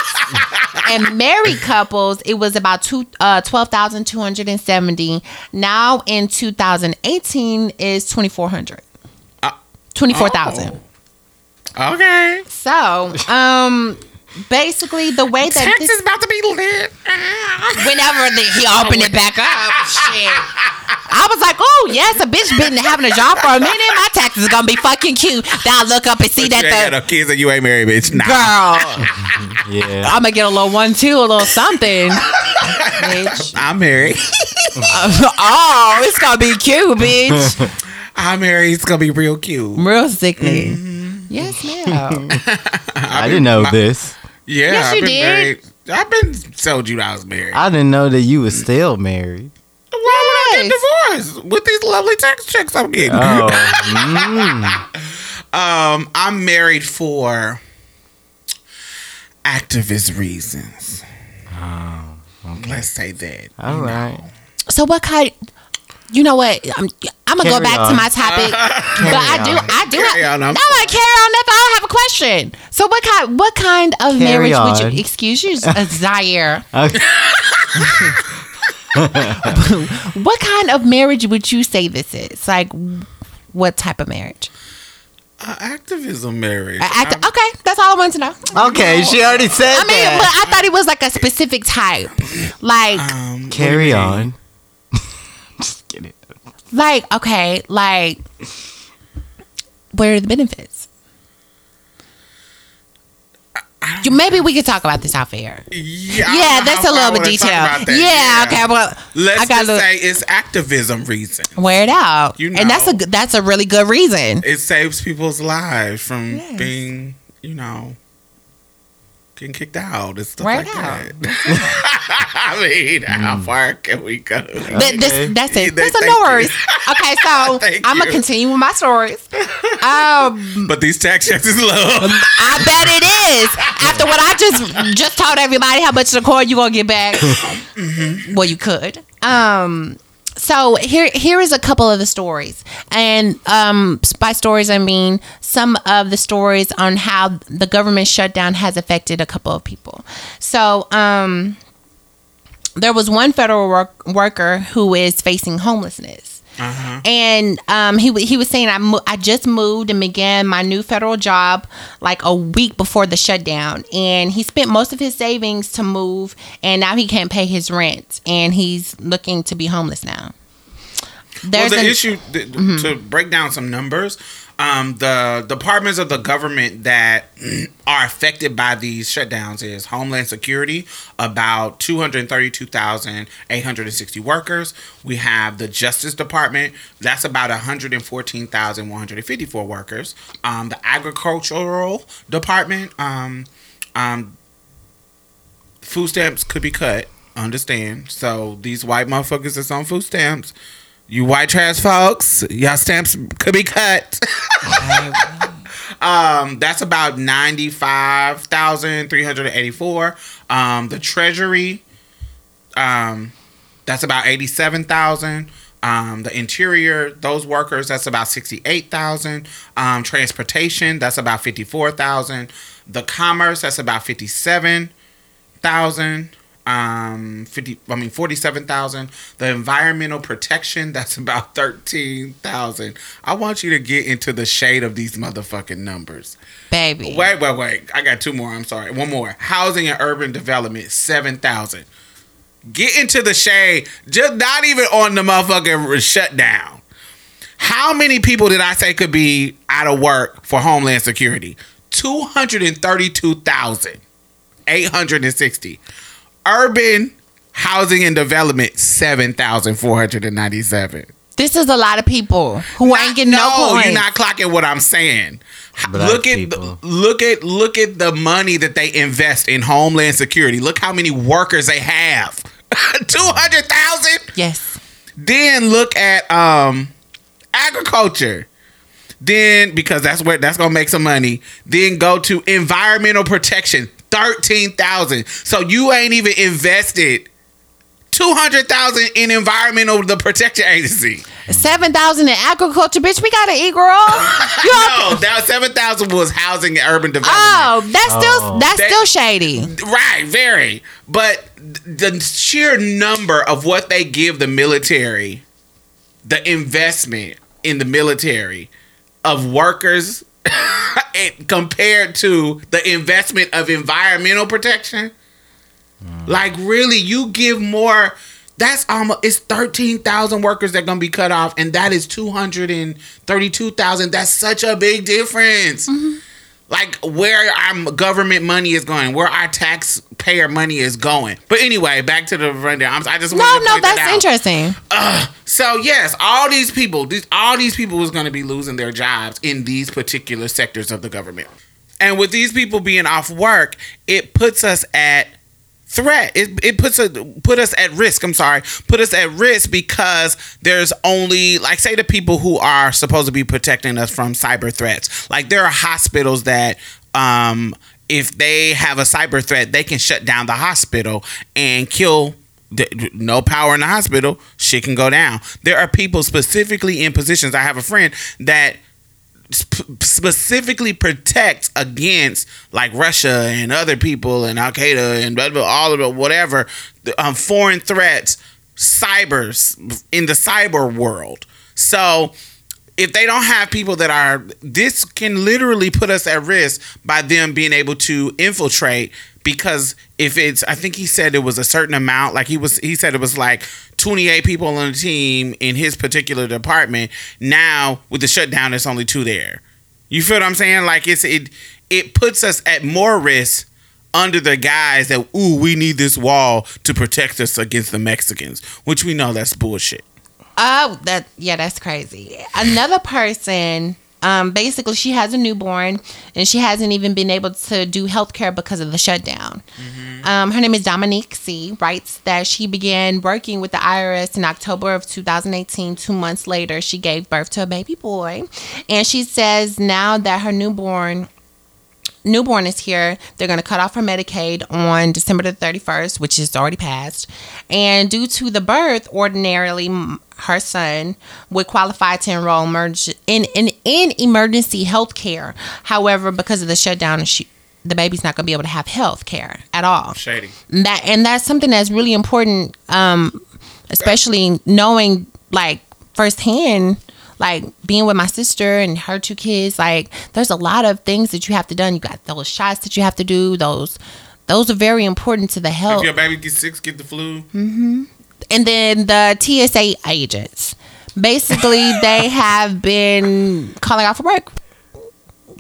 (laughs) and married couples, it was about two uh twelve thousand two hundred and seventy. Now in two thousand eighteen is twenty four hundred. Uh, Twenty four thousand. Oh. Okay. So, um basically the way that Texas this, about to be lit. whenever the, he opened it back up, shit. I was like, oh yes, a bitch been having a job for a minute. My taxes are gonna be fucking cute. Then I look up and see you ain't got that no kids and you ain't married, bitch. Nah. girl. (laughs) Yeah. I'm gonna get a little one two, a little something. (laughs) bitch. I'm married. (laughs) oh, it's gonna be cute, bitch. I'm married. It's gonna be real cute. Real sickening. Mm-hmm. Yes, ma'am. I didn't know this. Yeah, Yes, I've you been did. married. I've been told you I was married. I didn't know that you were still married. Why would I get divorced with these lovely tax checks I'm getting? Oh, (laughs) mm. Um, I'm married for activist reasons. Oh, Let's say that. all right. So what kind? You know what? I'm I'm gonna go Carry back to my topic, (laughs) but I do I do Carry have, on, no, I'm I carry on. Nothing. I have a question. So what kind what kind of Carry marriage would on. you? Excuse you, uh, Zaire. (laughs) (laughs) What kind of marriage would you say this is? Like, what type of marriage? Uh, activism marriage. A- act- okay, that's all I wanted to know. Okay, she already said I mean, but that. I thought it was like a specific type, like. um, what do Carry mean? on. (laughs) Just kidding. Like, okay, like, where are the benefits? I You- Maybe we could talk about this off air. Yeah, Yeah, that's a little bit detailed. about. Yeah, okay. Well, Let's I just say it's activism reason. wear it out, You know, and that's a that's a really good reason. It saves people's lives from Yes. being, you know, getting kicked out and stuff Wear like out. that. (laughs) I mean, how Mm. far can we go? Th- this, that's it. Thank That's a no worries. Okay, so (laughs) I'm gonna continue with my stories. Um, But these tax checks is low. (laughs) I bet it is. After what I just just told everybody how much of the coin you gonna get back. Well, you could. Um. So here here is a couple of the stories, and um, by stories I mean some of the stories on how the government shutdown has affected a couple of people. So um, there was one federal work, worker who is facing homelessness. And um, he wa- he was saying I mo- I just moved and began my new federal job like a week before the shutdown, and he spent most of his savings to move, and now he can't pay his rent, and he's looking to be homeless now. Well, There's the an- issue th- to break down some numbers. Um, the departments of the government that (clears throat) are affected by these shutdowns is Homeland Security, about 232,860 workers. We have the Justice Department, that's about 114,154 workers. Um, the Agricultural Department, um, um, food stamps could be cut. Understand? So these white motherfuckers that's on food stamps, you white trash folks, y'all stamps could be cut. (laughs) um, that's about ninety five thousand three hundred eighty four. Um, the Treasury, um, that's about eighty seven thousand. Um, the interior, those workers, that's about sixty eight thousand. Um, transportation, that's about fifty four thousand. The commerce, that's about fifty seven thousand um 50 i mean 47,000 the environmental protection (laughs) that's about 13,000 i want you to get into the shade of these motherfucking numbers. Baby. wait wait wait. I got two more. I'm sorry. One more. Housing and urban development 7,000 get into the shade. Just not even on the motherfucking shutdown how many people did i say could be out of work for homeland security? 232,860 urban housing and development 7,497. This is a lot of people who Not- ain't getting no, coins. you're not clocking what I'm saying. Black look at people. the, look at look at the money that they invest in homeland security. Look how many workers they have. (laughs) 200,000. yes. Then look at um agriculture. Then because that's where that's gonna make some money. Then go to environmental protection, thirteen thousand. So you ain't even invested two hundred thousand in environmental the protection agency. Seven thousand in agriculture, bitch. We gotta eat, girl. (laughs) You No, that seven thousand was housing and urban development. Oh, that's still Oh. that's That- still shady. Right, very. But the sheer number of what they give the military, the investment in the military of workers it- (coughs) compared to the investment of environmental protection, mm. like really, you give more. That's almost it's thirteen thousand workers that are gonna be cut off, and that is two hundred and thirty-two thousand. That's such a big difference mm-hmm. Like where our government money is going, where our taxpayer money is going. But anyway, back to the rundown. I just No, to no, that that's out. interesting. So yes, all these people, these all these people was going to be losing their jobs in these particular sectors of the government. And with these people being off work, it puts us at threat. It, it puts a put us at risk. I'm sorry, put us at risk because there's only like say the people who are supposed to be protecting us from cyber threats. Like there are hospitals that um if they have a cyber threat, they can shut down the hospital and kill no power in the hospital, shit can go down. There are people specifically in positions. I have a friend that specifically protect against like Russia and other people and Al Qaeda and blah, blah, all of it, whatever, the, um, foreign threats, cybers in the cyber world. So if they don't have people that are, this can literally put us at risk by them being able to infiltrate. Because if it's, I think he said it was a certain amount. Like he was, he said it was like 28 people on the team in his particular department. Now with the shutdown, there's only two there. You feel what I'm saying? Like it's it, it puts us at more risk under the guise that ooh, we need this wall to protect us against the Mexicans, which we know that's bullshit. Oh, that yeah, that's crazy. Another person, um, basically, she has a newborn, and she hasn't even been able to do healthcare because of the shutdown. Um, her name is Dominique C. Writes that she began working with the IRS in October of 2018. Two months later, she gave birth to a baby boy, and she says now that her newborn newborn is here. They're going to cut off her Medicaid on December the 31st, which is already passed. And due to the birth, ordinarily her son would qualify to enroll emerg- in, in, in emergency health care. However, because of the shutdown, she, the baby's not going to be able to have health care at all Shady. And that and that's something that's really important um especially knowing like firsthand like being with my sister and her two kids like there's a lot of things that you have to done you got those shots that you have to do those those are very important to the health. If your baby gets sick, get the flu. Mhm. and then the TSA agents basically (laughs) they have been calling out for work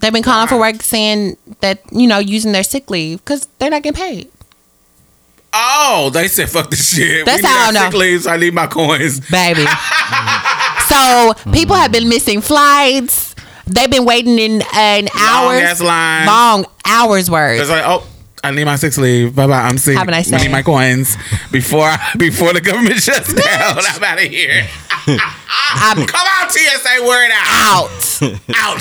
they've been calling for work saying that you know using their sick leave because they're not getting paid Oh, they said fuck this shit. That's we how I know. sick leave, so I need my coins. baby. (laughs) so people have been missing flights. They've been waiting in an hours, lines. long hours worth. It's like, oh, I need my six leave. Bye bye. I'm sick. Have a nice I need my coins before (laughs) before the government (laughs) shuts down. I'm (laughs) out of here. I'm Come on, TSA, word out. out. out.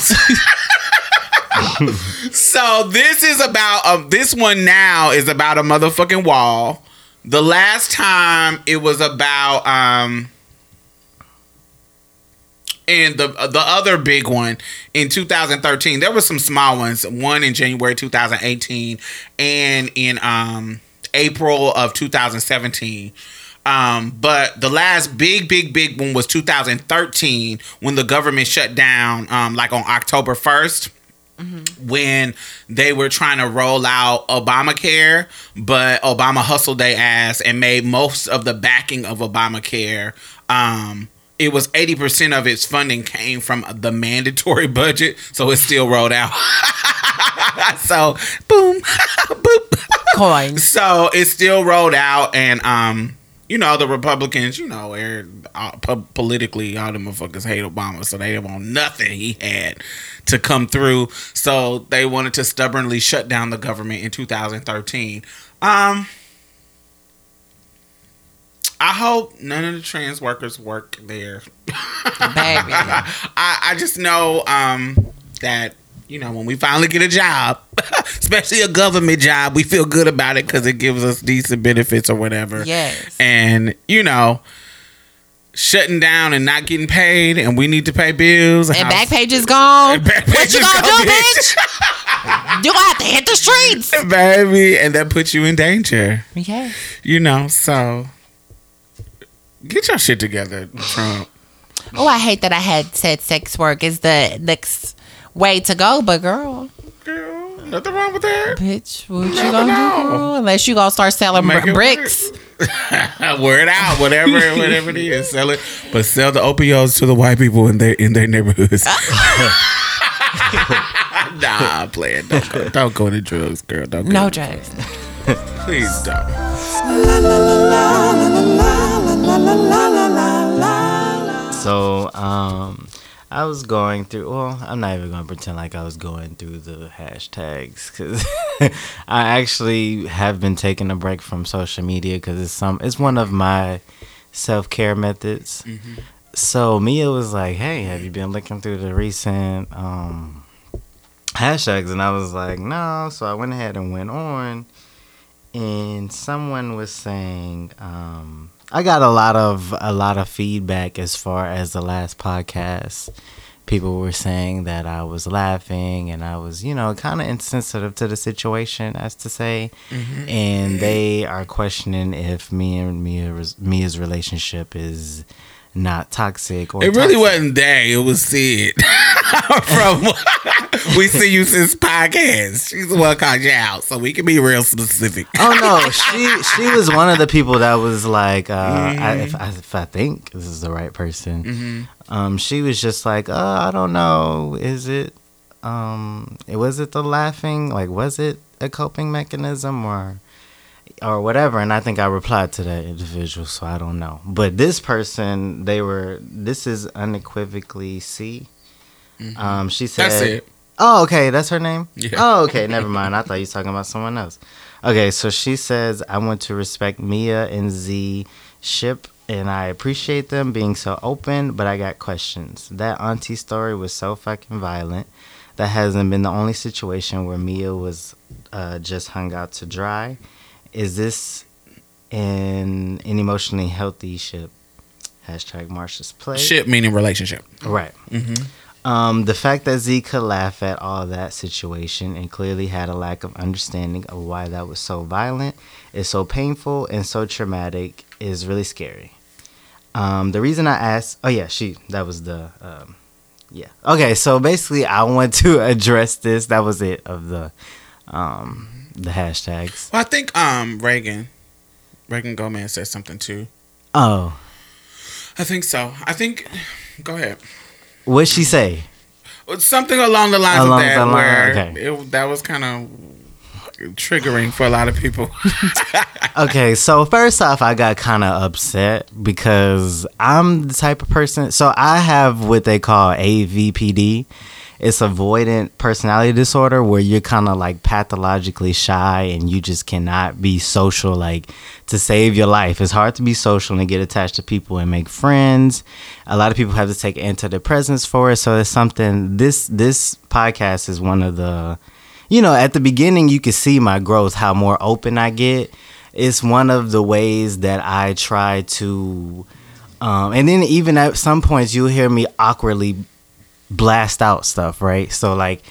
so this is about um, this one now is about a motherfucking wall. The last time it was about um and the the other big one in 2013 there were some small ones one in January 2018 and in um April of 2017 um, but the last big, big, big one was 2013 when the government shut down, um, like on October 1st when they were trying to roll out Obamacare, but Obama hustled their ass and made most of the backing of Obamacare. Um, it was 80% of its funding came from the mandatory (laughs) budget, so it still rolled out. (laughs) so, boom, (laughs) boop. Coins. So it still rolled out, and um, you know the Republicans, you know, are uh, po- politically all the motherfuckers hate Obama, so they didn't want nothing he had to come through. So they wanted to stubbornly shut down the government in 2013. Um, I hope none of the trans workers work there. Baby. (laughs) I, I just know um, that you know when we finally get a job, (laughs) especially a government job, we feel good about it because it gives us decent benefits or whatever. Yes. And you know, shutting down and not getting paid, and we need to pay bills. And how- Backpage is gone. And back what page you gonna gone, do, bitch? (laughs) you gonna have to hit the streets. baby, and that puts you in danger. Yeah. You know, so get your shit together, Trump. Oh, I hate that I had said sex work is the next way to go, but girl, Girl, nothing wrong with that. bitch, what you gonna know. do, girl? Unless you gonna start selling br- bricks. (laughs) Word out, whatever, whatever it is, sell it, but sell the opioids to the white people in their in their neighborhoods. (laughs) (laughs) nah, play it. Don't go, don't go to drugs, girl. Don't go No to drugs. Please don't. So, um, I was going through. Well, I'm not even going to pretend like I was going through the hashtags because (laughs) I actually have been taking a break from social media because it's some. It's one of my self care methods. So Mia was like, "Hey, have you been looking through the recent um, hashtags?" And I was like, "No." So I went ahead and went on, and someone was saying. Um, I got a lot of a lot of feedback as far as the last podcast. People were saying that I was laughing and I was, you know, kind of insensitive to the situation, as to say, mm-hmm. and they are questioning if me and Mia, Mia's relationship is not toxic or It really toxic. wasn't they. It was Sid (laughs) (laughs) from (laughs) We See You Since podcast. She's the one called you out, so we can be real specific. Oh no, she (laughs) she was one of the people that was like, uh, I, if, I, if I think this is the right person, um, she was just like, uh, I don't know, is it um, it was it the laughing? Like, was it a coping mechanism or or whatever? And I think I replied to that individual, so I don't know. But this person, they were. This is unequivocally C. Um, she said, That's it. Oh, okay, that's her name. Yeah. Oh, okay, never mind. I thought you were talking about someone else. Okay, so she says, "I want to respect Mia and Z ship, and I appreciate them being so open, but I got questions. That auntie story was so fucking violent. That hasn't been the only situation where Mia was uh, just hung out to dry. Is this in an emotionally healthy ship?" Hashtag Marsha's Place. Ship meaning relationship. Right. Um, the fact that Z could laugh at all that situation and clearly had a lack of understanding of why that was so violent, is so painful and so traumatic is really scary. Um, the reason I asked, oh yeah, she, that was the, um, yeah. Okay, so basically, I want to (laughs) address this. That was it of the, um, the hashtags. Well, I think um Reagan, Reagan Gomez said something too. Oh, I think so. I think. Go ahead. What'd she say? Something along the lines Along of that, the line, where okay. it, that was kind of triggering for a lot of people. (laughs) okay, so first off, I got kind of upset because I'm the type of person. So I have what they call AVPD. It's avoidant personality disorder where you're kind of like pathologically shy and you just cannot be social. Like to save your life, it's hard to be social and get attached to people and make friends. A lot of people have to take antidepressants for it. So it's something. This this podcast is one of the you know, at the beginning, you can see my growth, how more open I get. It's one of the ways that I try to, um, and then even at some points, you'll hear me awkwardly blast out stuff, right? So like,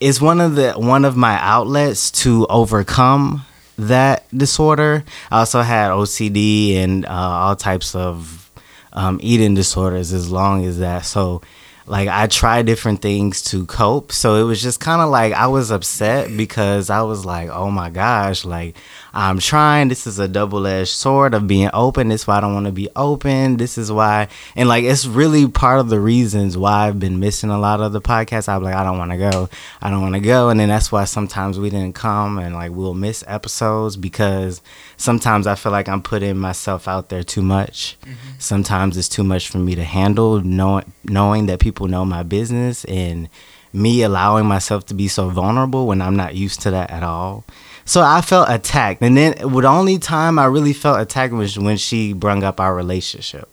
it's one of the one of my outlets to overcome that disorder. I also had OCD and uh, all types of um, eating disorders as long as that. So like I tried different things to cope. So it was just kind of like I was upset because I was like, oh my gosh, like I'm trying. This is a double edged sword of being open. This is why I don't want to be open. This is why, and like it's really part of the reasons why I've been missing a lot of the podcasts. I'm like, I don't want to go. I don't want to go, and then that's why sometimes we didn't come and like we'll miss episodes because sometimes I feel like I'm putting myself out there too much. Mm-hmm. Sometimes it's too much for me to handle, knowing knowing that people know my business and me allowing myself to be so vulnerable when I'm not used to that at all. So I felt attacked, and then the only time I really felt attacked was when she brung up our relationship,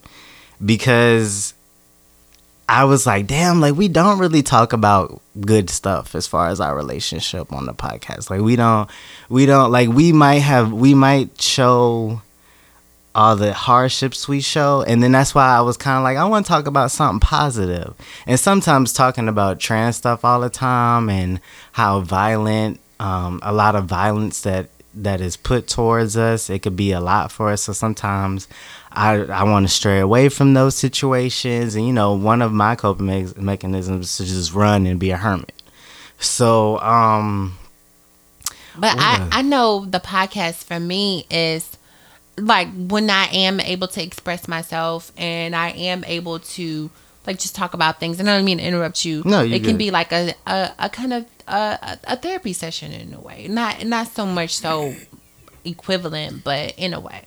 because I was like, damn, like we don't really talk about good stuff as far as our relationship on the podcast. Like we don't, we don't like we might have we might show all the hardships we show and then that's why i was kind of like i want to talk about something positive. positive and sometimes talking about trans stuff all the time and how violent um, a lot of violence that that is put towards us it could be a lot for us so sometimes i i want to stray away from those situations and you know one of my coping me- mechanisms is to just run and be a hermit so um But I, Yeah. I know the podcast for me is like when I am able to express myself and I am able to like just talk about things. And I don't mean to interrupt you. No, you're it can good. be like a, a, a kind of a, a therapy session in a way. Not not so much so equivalent, but in a way.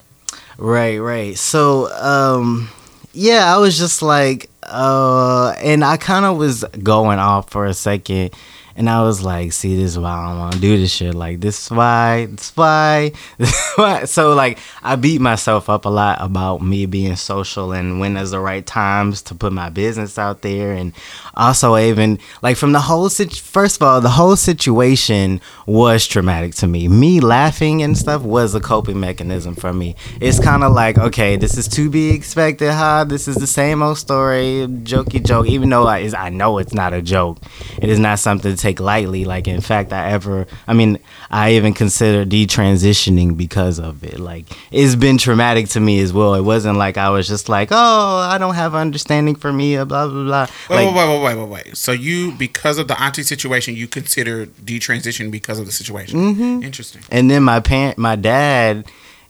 Right, right. So, um, yeah, I was just like, uh, and I kind of was going off for a second, and I was like, see, this is why I don't want to do this shit. Like, this is why, this is why, (laughs) this is why. So, like, I beat myself up a lot about me being social and when is the right times to put my business out there, and also even like from the whole sit. First of all, the whole situation was traumatic to me. Me laughing and stuff was a coping mechanism for me. It's kind of like, okay, this is to be expected, huh? This is the same old story, jokey joke. Even though I, I know it's not a joke, it is not something to take lightly. Like, in fact, I ever, I mean, I even consider detransitioning because of it. Like, it's been traumatic to me as well. It wasn't like I was just like, oh, I don't have understanding for me, blah blah blah. Wait, Like, wait, wait, wait, wait, wait. So you, because of the auntie situation, you consider detransition because of the situation. Mm-hmm. Interesting. and then my parent my dad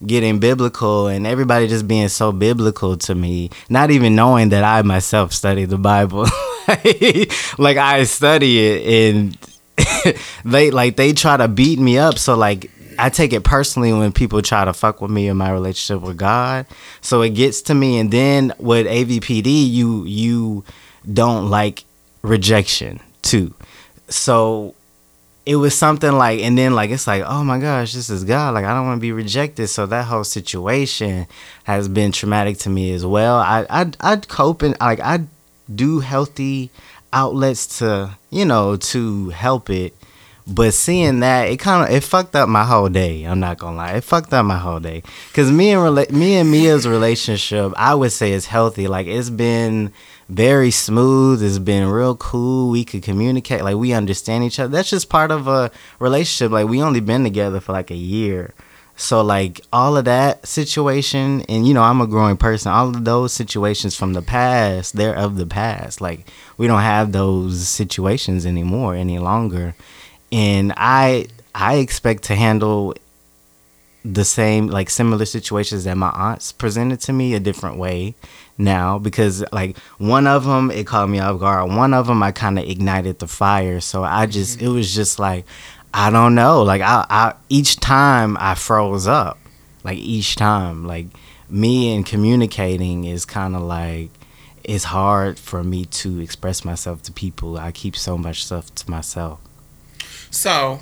getting biblical and everybody just being so biblical to me not even knowing that i myself study the bible (laughs) (laughs) like, I study it and (laughs) they like they try to beat me up. So like I take it personally when people try to fuck with me in my relationship with God. So it gets to me and then with AVPD you you don't like rejection too. So it was something like and then like it's like oh my gosh this is god like i don't want to be rejected so that whole situation has been traumatic to me as well i i i'd cope and like i do healthy outlets to you know to help it but seeing that it kind of it fucked up my whole day i'm not gonna lie it fucked up my whole day because me and rela- me and mia's relationship i would say is healthy like it's been very smooth. It's been real cool. We could communicate. Like we understand each other. That's just part of a relationship. Like we only been together for like a year. So like all of that situation and you know, I'm a growing person. All of those situations from the past, they're of the past. Like we don't have those situations anymore any longer. And I I expect to handle the same like similar situations that my aunts presented to me a different way now because like one of them it caught me off guard one of them i kind of ignited the fire so i just mm-hmm. it was just like i don't know. Like I, I each time i froze up like each time like me and communicating is kind of like it's hard for me to express myself to people. I keep so much stuff to myself. So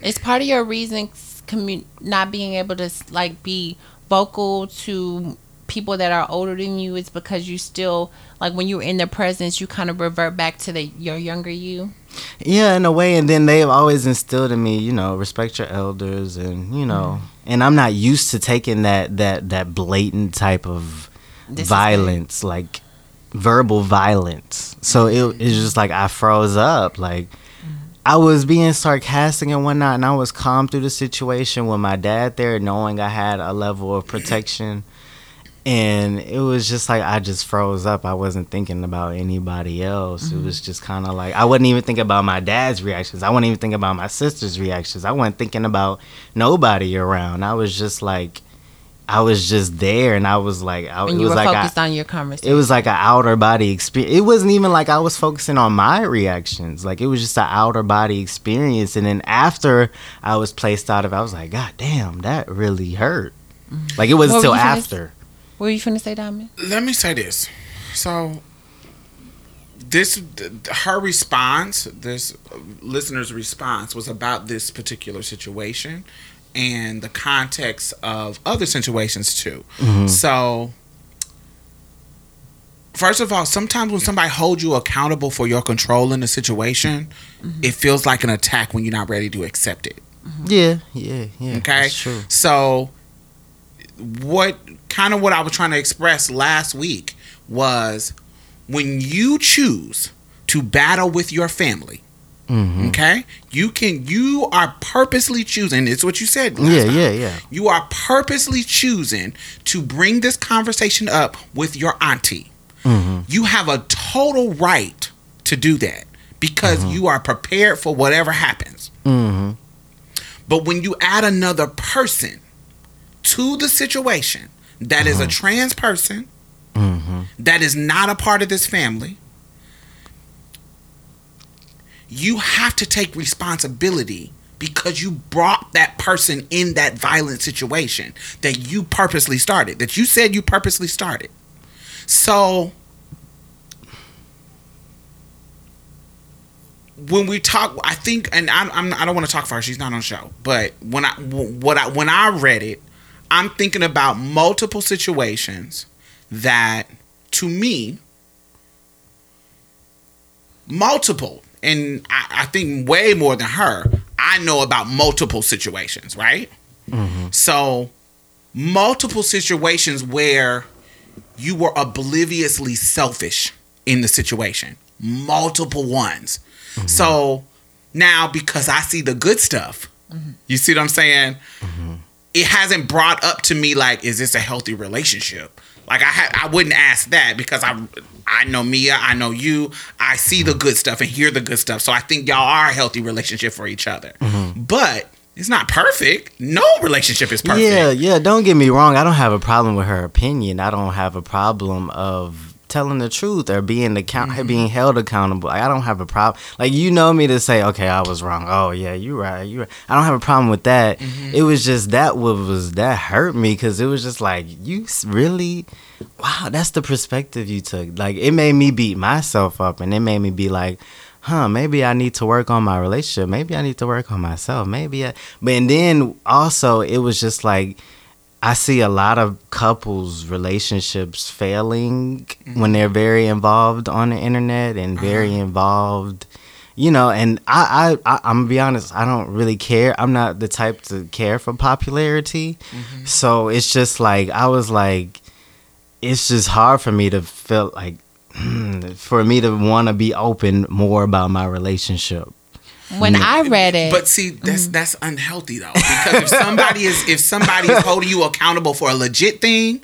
It's part of your reason commu- not being able to like be vocal to people that are older than you is because you still like when you're in their presence you kind of revert back to the your younger you. Yeah, in a way, and then they've always instilled in me, you know, respect your elders, and you know, mm. and I'm not used to taking that that that blatant type of Disrespect. violence, like verbal violence. So it, it's just like I froze up, like. Mm. I was being sarcastic and whatnot, and I was calm through the situation with my dad there, knowing I had a level of protection. And it was just like I just froze up. I wasn't thinking about anybody else. It was mm-hmm. just kind of like I wasn't even thinking about my dad's reactions. I wasn't even thinking about my sister's reactions. I wasn't thinking about nobody around. I was just like, I was just there, and I was like, I, And it was like I- focused on your conversation. it was like an outer body experience. It wasn't even like I was focusing on my reactions. Like it was just an outer body experience. And then after I was placed out of I was like, God damn, that really hurt. Mm-hmm. Like it wasn't until after. What were you finna say, Diamond? let me say this. So this her response, this listener's response was about this particular situation and the context of other situations too. Mm-hmm. So First of all, sometimes when somebody holds you accountable for your control in a situation, mm-hmm. it feels like an attack when you're not ready to accept it. Mm-hmm. Yeah, yeah, yeah. Okay. That's true. So, what kind of what I was trying to express last week was when you choose to battle with your family. Mm-hmm. Okay, you can. You are purposely choosing. It's what you said. last Yeah, time. yeah, yeah. You are purposely choosing to bring this conversation up with your auntie. Mm-hmm. You have a total right to do that because you are prepared for whatever happens. Mm-hmm. But when you add another person to the situation that is a trans person, Mm-hmm. that is not a part of this family, you have to take responsibility because you brought that person in that violent situation that you purposely started, that you said you purposely started. So when we talk, I think, and I, I'm, I don't want to talk for her. She's not on show. But when I, what I, when I read it, I'm thinking about multiple situations that, to me, multiple, and I, I think way more than her. I know about multiple situations, right? Mm-hmm. So, multiple situations where you were obliviously selfish in the situation. Multiple ones. Mm-hmm. So now, because I see the good stuff, mm-hmm. you see what I'm saying? It hasn't brought up to me like, is this a healthy relationship? Like I ha- I wouldn't ask that because I I know Mia, I know you, I see the good stuff and hear the good stuff. So I think y'all are a healthy relationship for each other. Mm-hmm. But it's not perfect. No relationship is perfect. Yeah, yeah. Don't get me wrong. I don't have a problem with her opinion. I don't have a problem of telling the truth or being account Mm-hmm. being held accountable. Like, I don't have a problem. Like you know me to say, okay, I was wrong. Oh yeah, you right. You right. I don't have a problem with that. Mm-hmm. It was just that what was that hurt me because it was just like you really, wow, that's the perspective you took. Like it made me beat myself up and it made me be like. Huh, maybe I need to work on my relationship. Maybe I need to work on myself. Maybe I, but and then also it was just like I see a lot of couples relationships failing when they're very involved on the internet and mm-hmm. very involved you know and I, I, I i'm gonna be honest i don't really care. I'm not the type to care for popularity. Mm-hmm. So it's just like i was like it's just hard for me to feel like (clears throat) for me to want to be open more about my relationship When mm. I read it, But see, that's mm. that's unhealthy though. Because if somebody is if somebody is holding you accountable for a legit thing,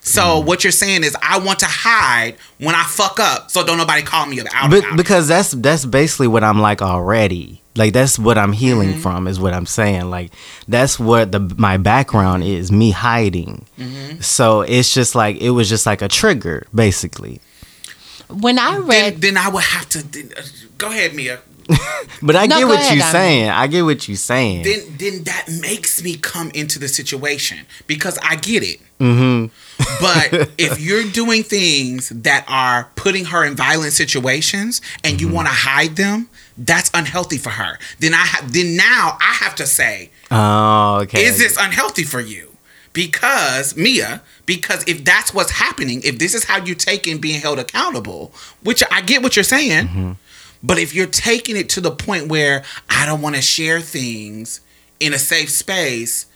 so mm. what you're saying is I want to hide when I fuck up, so don't nobody call me out. But, about because that's that's basically what I'm like already. Like that's what I'm healing mm-hmm. from is what I'm saying. Like that's what the my background is, me hiding. Mm-hmm. So it's just like it was just like a trigger, basically. when I then, read, then I would have to then, uh, go ahead, Mia. (laughs) But I No, get what ahead, you're Diamond. saying. I get what you're saying. Then then that makes me come into the situation because I get it. hmm But (laughs) if you're doing things that are putting her in violent situations and you want to hide them, that's unhealthy for her. Then I ha- then now I have to say, Oh, okay. is this unhealthy for you? Because Mia, because if that's what's happening, if this is how you're taking being held accountable, which I get what you're saying, but if you're taking it to the point where I don't want to share things in a safe space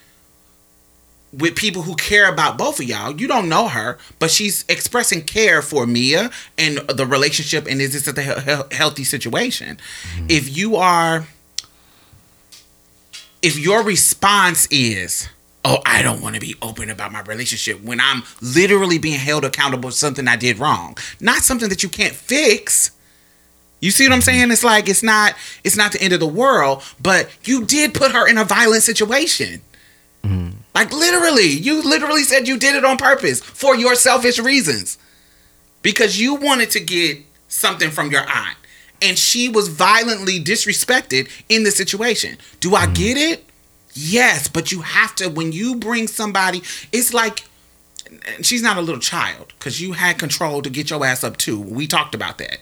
with people who care about both of y'all, you don't know her, but she's expressing care for Mia and the relationship, and is this a he- he- healthy situation? Mm-hmm. If you are if your response is, "Oh, I don't want to be open about my relationship," when I'm literally being held accountable for something I did wrong, not something that you can't fix. You see what I'm saying? It's like it's not it's not the end of the world, but you did put her in a violent situation. Mm-hmm. Like literally, you literally said you did it on purpose for your selfish reasons. Because you wanted to get something from your aunt and she was violently disrespected in the situation. Do I mm-hmm. get it? Yes, but you have to when you bring somebody, it's like she's not a little child because you had control to get your ass up too. We talked about that.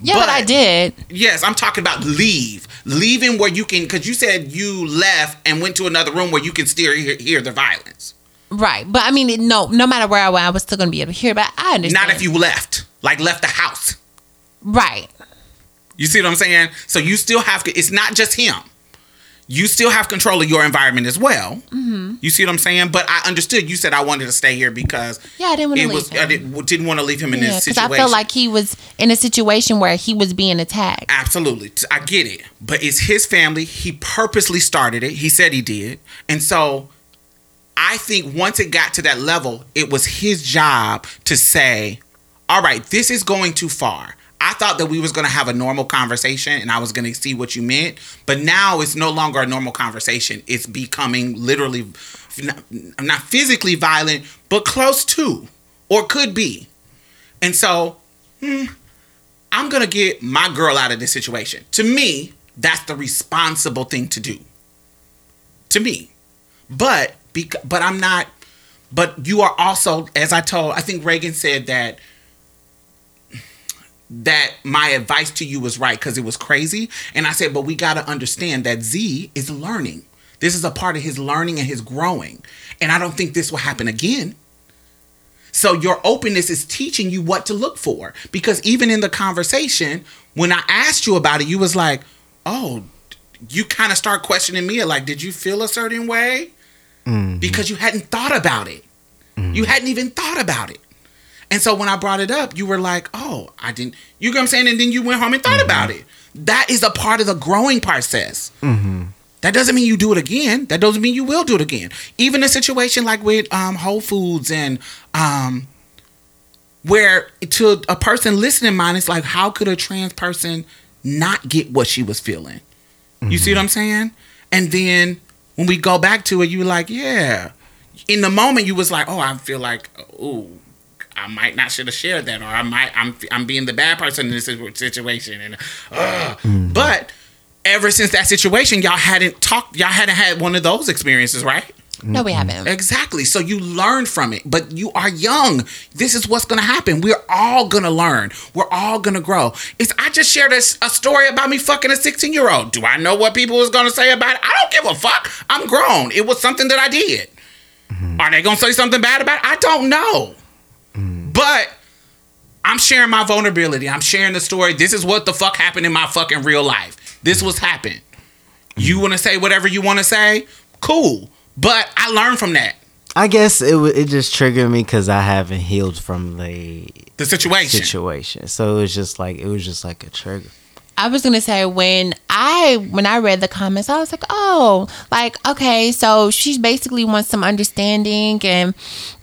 Yeah, but, I did. Yes, I'm talking about leave. Leaving where you can, because you said you left and went to another room where you can still hear, hear the violence. Right, but I mean, no, no matter where I went, I was still gonna be able to hear. But I understand. Not if you left, like left the house. right. You see what I'm saying? So you still have to, it's not just him. You still have control of your environment as well. Mm-hmm. You see what I'm saying? But I understood you said I wanted to stay here because Yeah, I didn't want to leave. was, him. I didn't, didn't want to leave him in yeah, this because situation. I felt like he was in a situation where he was being attacked. Absolutely. I get it. But it's his family. He purposely started it. He said he did. And so I think once it got to that level, it was his job to say, all right, this is going too far. I thought that we was to have a normal conversation and I was to see what you meant, but now it's no longer a normal conversation. It's becoming literally not, not physically violent, but close to or could be. And so, hmm, I'm gonna get my girl out of this situation. To me, that's the responsible thing to do. To me, but bec- but I'm not. But you are also, as I told, I think Reagan said that that my advice to you was right because it was crazy, and I said, but we got to understand that Z is learning. This is a part of his learning and his growing, and I don't think this will happen again. So your openness is teaching you what to look for. Because even in the conversation, when I asked you about it, you was like, "Oh, you kind of start questioning me like, did you feel a certain way?" Mm-hmm. Because you hadn't thought about it. You mm-hmm. hadn't even thought about it. And so when I brought it up, you were like, "Oh, I didn't." You know what I'm saying? And then you went home and thought about it. That is a part of the growing process. That doesn't mean you do it again. That doesn't mean you will do it again. Even a situation like with um, Whole Foods and um, where to a person listening mind, it's like, how could a trans person not get what she was feeling? You see what I'm saying? And then when we go back to it, you were like, yeah. In the moment, you was like, oh, I feel like, oh, I might not should have shared that, or I might I'm I'm being the bad person in this situation, and uh, but ever since that situation, y'all hadn't talked, y'all hadn't had one of those experiences, right? No, we haven't. Exactly. So you learn from it, but you are young. This is what's going to happen. We're all going to learn. We're all going to grow. It's I just shared a, a story about me fucking a 16 year old. Do I know what people was going to say about it? I don't give a fuck. I'm grown. It was something that I did. Are they going to say something bad about it? I don't know. But I'm sharing my vulnerability. I'm sharing the story. This is what the fuck happened in my fucking real life. This was happened. You want to say whatever you want to say? Cool. But I learned from that. I guess it it just triggered me because I haven't healed from the The situation. situation. So it was just like it was just like a trigger. I was gonna say when I when I read the comments, I was like, oh, like okay, so she basically wants some understanding, and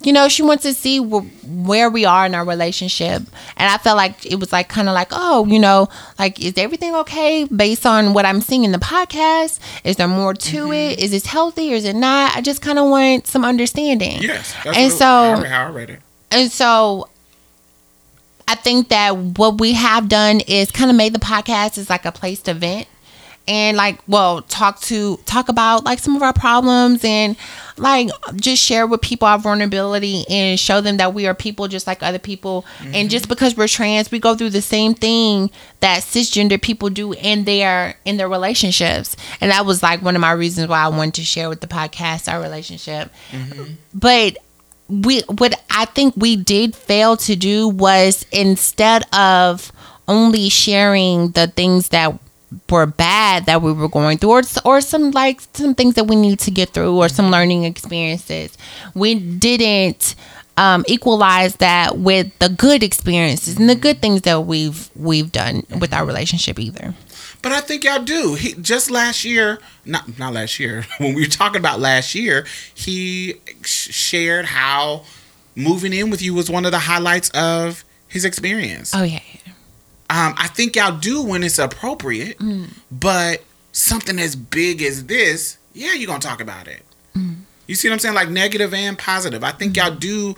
you know, she wants to see wh- where we are in our relationship. And I felt like it was like kind of like, oh, you know, like is everything okay based on what I'm seeing in the podcast? Is there more to mm-hmm. it? Is this healthy or is it not? I just kind of want some understanding. Yes. that's and so how I read it. and so I think that what we have done is kind of made the podcast is like a place to vent and like well talk to talk about like some of our problems and like just share with people our vulnerability and show them that we are people just like other people. And just mm-hmm. because we're trans we go through the same thing that cisgender people do in their in their relationships. And that was like one of my reasons why I wanted to share with the podcast our relationship. Mm-hmm. But we what I think we did fail to do was instead of only sharing the things that were bad that we were going through or, or some like some things that we need to get through or some learning experiences we didn't um, equalize that with the good experiences and the good things that we've we've done with our relationship either But I think y'all do. He just last year, not not last year. (laughs) When we were talking about last year, he sh- shared how moving in with you was one of the highlights of his experience. oh yeah Um, I think y'all do when it's appropriate, mm. but something as big as this, yeah, you're gonna talk about it. Mm. You see what I'm saying? Like negative and positive. I think mm. y'all do.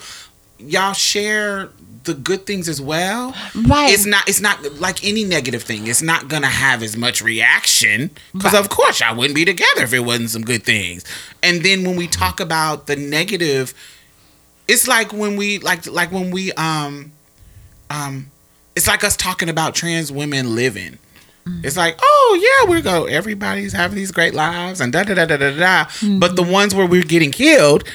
Y'all share the good things as well. Right. It's not. It's not like any negative thing. It's not gonna have as much reaction because, Right. of course, y'all wouldn't be together if it wasn't some good things. And then when we talk about the negative, it's like when we like like when we um um it's like us talking about trans women living. It's like, oh yeah, we go. Everybody's having these great lives and da da da da da da. But the ones where we're getting killed,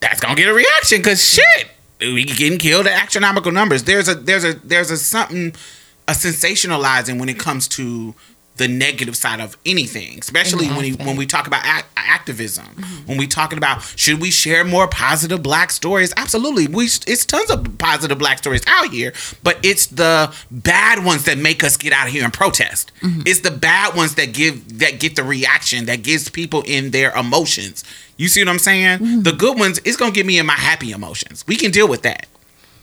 that's gonna get a reaction because shit, we getting killed at astronomical numbers. There's a there's a there's a something a sensationalizing when it comes to the negative side of anything, especially when he, when we talk about ac- activism. Mm-hmm. When we talking about should we share more positive black stories? Absolutely, we it's tons of positive black stories out here, but it's the bad ones that make us get out of here and protest. Mm-hmm. It's the bad ones that give that get the reaction that gives people in their emotions. You see what I'm saying? Mm-hmm. The good ones, it's gonna get me in my happy emotions. We can deal with that.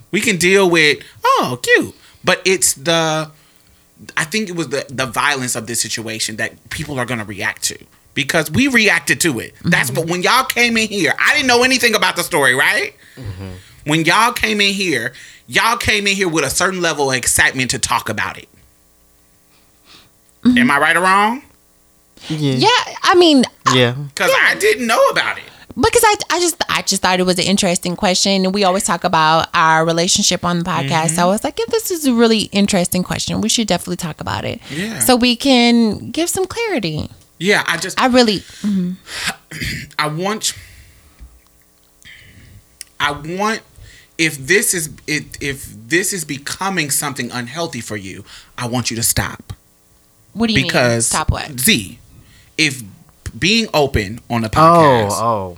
We can deal with oh cute, but it's the I think it was the the violence of this situation that people are gonna react to because we reacted to it. Mm-hmm. That's what when y'all came in here, I didn't know anything about the story, right? Mm-hmm. When y'all came in here, y'all came in here with a certain level of excitement to talk about it. Mm-hmm. Am I right or wrong? Yeah. yeah I mean Yeah. Because I didn't know about it. Because I, I just I just thought it was an interesting question. And we always talk about our relationship on the podcast. So mm-hmm. I was like if this is a really interesting question we should definitely talk about it. Yeah. so we can give some clarity. Yeah, I just I really mm-hmm. (clears throat) I want I want if this is if, if this is becoming something unhealthy for you, I want you to stop. what do you mean? Because stop what? Z, if being open on the oh, podcast, Oh, oh.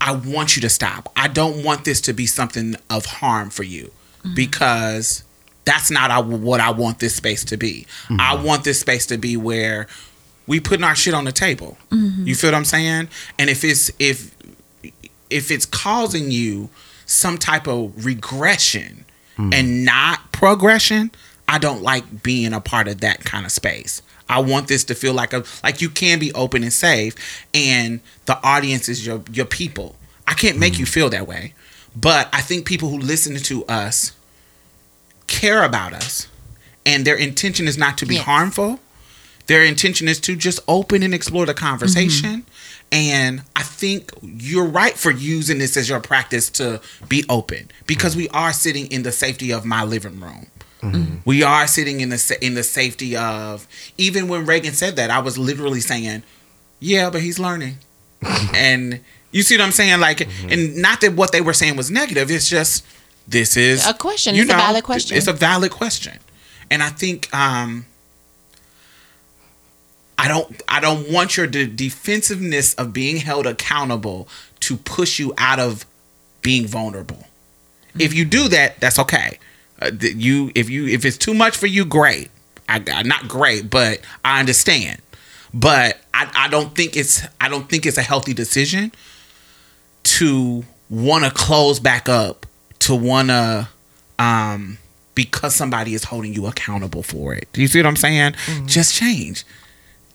I want you to stop. I don't want this to be something of harm for you Mm-hmm. because that's not what I want this space to be. I want this space to be where we putting our shit on the table. Mm-hmm. You feel what I'm saying? And if it's if if it's causing you some type of regression and not progression, I don't like being a part of that kind of space. I want this to feel like a like you can be open and safe and the audience is your your people. I can't make you mm. feel that way. But I think people who listen to us care about us and their intention is not to be Yes. harmful. Their intention is to just open and explore the conversation. Mm-hmm. And I think you're right for using this as your practice to be open because we are sitting in the safety of my living room. Mm-hmm. We are sitting in the in the safety of even when Reagan said that I was literally saying, "Yeah, but he's learning." (laughs) and you see what I'm saying? Like, mm-hmm. and not that what they were saying was negative. It's just this is A question. It's a valid question. It's a valid question, and I think um, I don't I don't want your de- defensiveness of being held accountable to push you out of being vulnerable. If you mm-hmm. do that, that's okay. Uh, you if you if it's too much for you, great. I, I not great, but I understand. But I, I don't think it's I don't think it's a healthy decision to want to close back up to want to um because somebody is holding you accountable for it. Do you see what I'm saying? Just change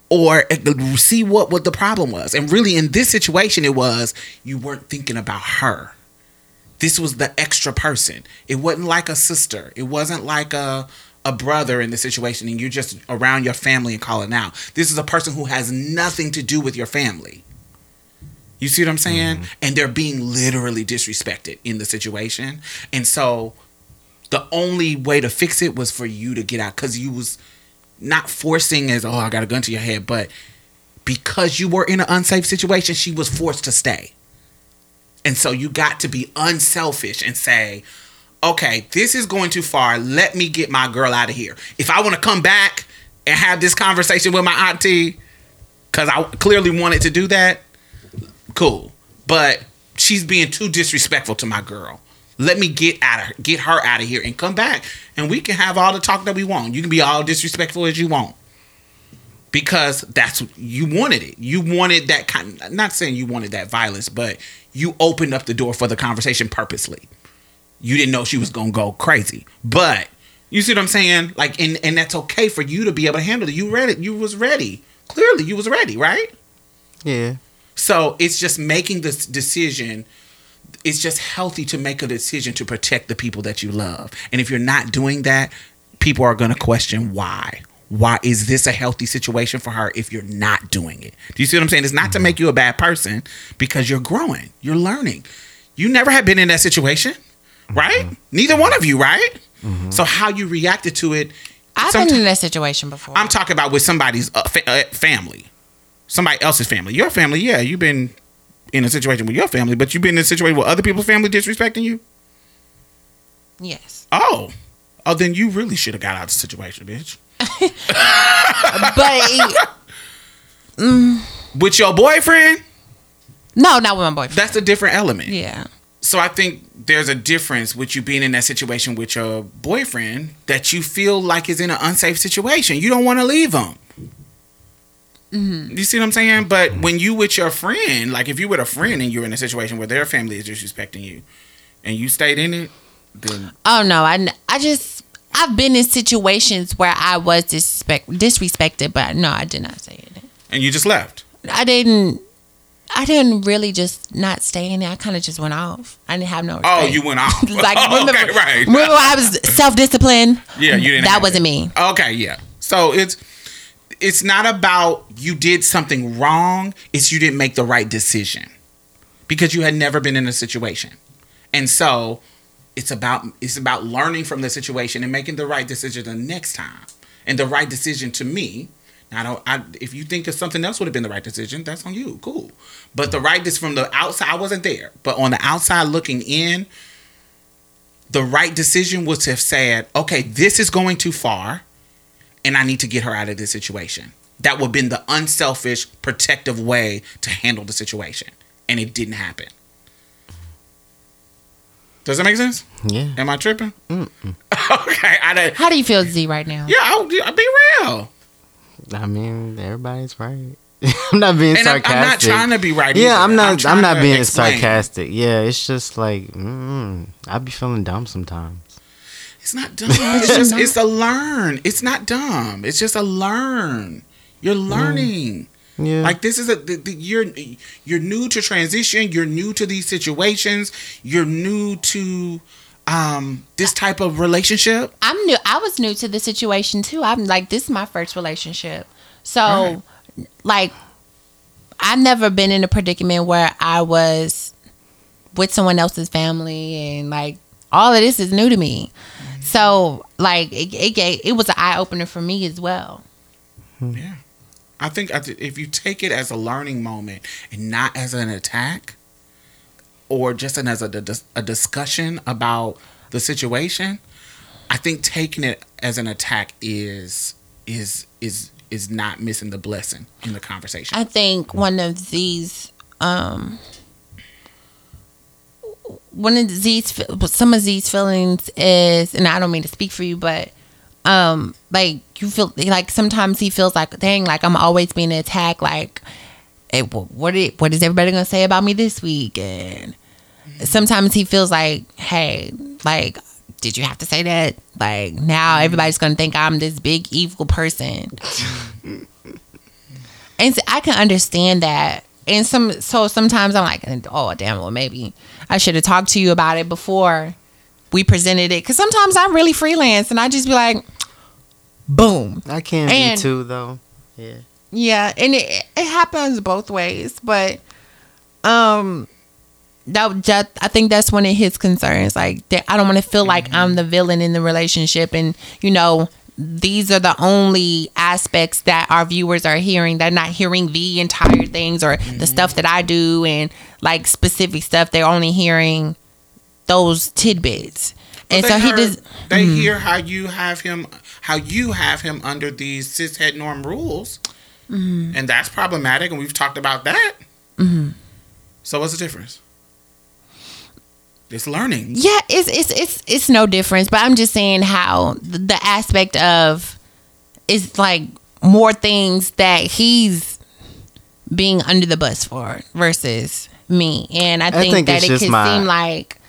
or uh, see what what the problem was. And really, in this situation, it was you weren't thinking about her. This was the extra person. It wasn't like a sister. It wasn't like a a brother in the situation, and you're just around your family and calling out. This is a person who has nothing to do with your family. You see what I'm saying? Mm-hmm. And they're being literally disrespected in the situation. And so the only way to fix it was for you to get out because you was not forcing as oh I got a gun to your head, but because you were in an unsafe situation, she was forced to stay. And so you got to be unselfish and say, okay, this is going too far. Let me get my girl out of here. If I want to come back and have this conversation with my auntie, because I clearly wanted to do that, cool. But she's being too disrespectful to my girl. Let me get out of get her out of here and come back, and we can have all the talk that we want. You can be all disrespectful as you want, because that's you wanted it. You wanted that kind. Not saying you wanted that violence, but you opened up the door for the conversation purposely. You didn't know she was gonna go crazy, but you see what I'm saying? Like, and and that's okay for you to be able to handle it. You read it. You was ready. Clearly, you was ready, right? Yeah. So it's just making this decision. It's just healthy to make a decision to protect the people that you love. And if you're not doing that, people are going to question why. Why is this a healthy situation for her if you're not doing it? Do you see what I'm saying? It's not to make you a bad person because you're growing, you're learning. You never have been in that situation, right? Neither one of you, right? So how you reacted to it. I've somet- been in that situation before. I'm talking about with somebody's uh, fa- uh, family, somebody else's family. Your family, yeah, you've been in a situation with your family, but you've been in a situation with other people's family disrespecting you. yes, Oh, oh, then you really should have got out of the situation, bitch. (laughs) but mm. With your boyfriend, no, not with my boyfriend. that's a different element. yeah, So I think there's a difference with you being in that situation with your boyfriend that you feel like is in an unsafe situation. You don't want to leave him. Mm-hmm. You see what I'm saying? But when you with your friend, like if you with a friend and you're in a situation where their family is disrespecting you, and you stayed in it, then Oh no, I I just I've been in situations where I was disrespect disrespected, but no, I did not say it. and you just left. I didn't. I didn't really just not stay in there. I kind of just went off. I didn't have no. Oh, respect. Oh, you went (laughs) off. like (laughs) okay, remember, right? remember I was self disciplined? Yeah, you didn't. That wasn't it. me. Okay, yeah. So it's it's not about you did something wrong. It's you didn't make the right decision because you had never been in a situation, and so it's about it's about learning from the situation and making the right decision the next time. And the right decision to me. I don't. I, if you think of something else would have been the right decision, that's on you. Cool. But the right this from the outside, I wasn't there. But on the outside looking in, the right decision was to have said, okay, this is going too far, and I need to get her out of this situation. That would have been the unselfish, protective way to handle the situation. And it didn't happen. Does that make sense? Yeah. Am I tripping? (laughs) okay. I don't, How do you feel, Z, right now? yeah, I'll, I'll be real. I mean, everybody's right. (laughs) I'm not being And I'm, sarcastic. I'm not trying to be right. Yeah, either. I'm not. I'm, trying not being explain. sarcastic. Yeah, it's just like mm, I be feeling dumb sometimes. It's not dumb. (laughs) It's just it's a learn. It's not dumb. It's just a learn. You're learning. Yeah. Like this is a the, the, you're you're new to transition. You're new to these situations. You're new to um this type of relationship. I'm new. I was new to the situation too. I'm like, this is my first relationship. So, Right. like, I've never been in a predicament where I was with someone else's family and like all of this is new to me. So, like, it it, gave, it was an eye opener for me as well. Yeah. I think if you take it as a learning moment and not as an attack or just as a, a discussion about the situation, I think taking it as an attack is is is is not missing the blessing in the conversation. I think one of these, um, one of these, some of these feelings is, and I don't mean to speak for you, but, um, like you feel like sometimes he feels like, dang, like I'm always being attacked. Like, hey, wh- what it, what is everybody gonna say about me this week? And sometimes he feels like, hey, like, did you have to say that? Like now everybody's gonna think I'm this big evil person. (laughs) And so I can understand that. And some so sometimes I'm like, oh damn, well maybe I should have talked to you about it before we presented it. Cause sometimes I'm really freelance and I just be like, boom. I can And- be too though. Yeah. Yeah, and it it happens both ways, but um that, that I think that's one of his concerns. Like that I don't want to feel like I'm the villain in the relationship, and you know these are the only aspects that our viewers are hearing. They're not hearing the entire things or the stuff that I do and like specific stuff. They're only hearing those tidbits, and so he does. They mm-hmm. hear how you have him, how you have him under these cishet norm rules, mm-hmm. and that's problematic. And we've talked about that. Mm-hmm. So what's the difference? It's learning. Yeah, it's it's it's it's no difference. But I'm just saying how the, the aspect of is like more things that he's being under the bus for versus me, and I think, think that it can my- seem like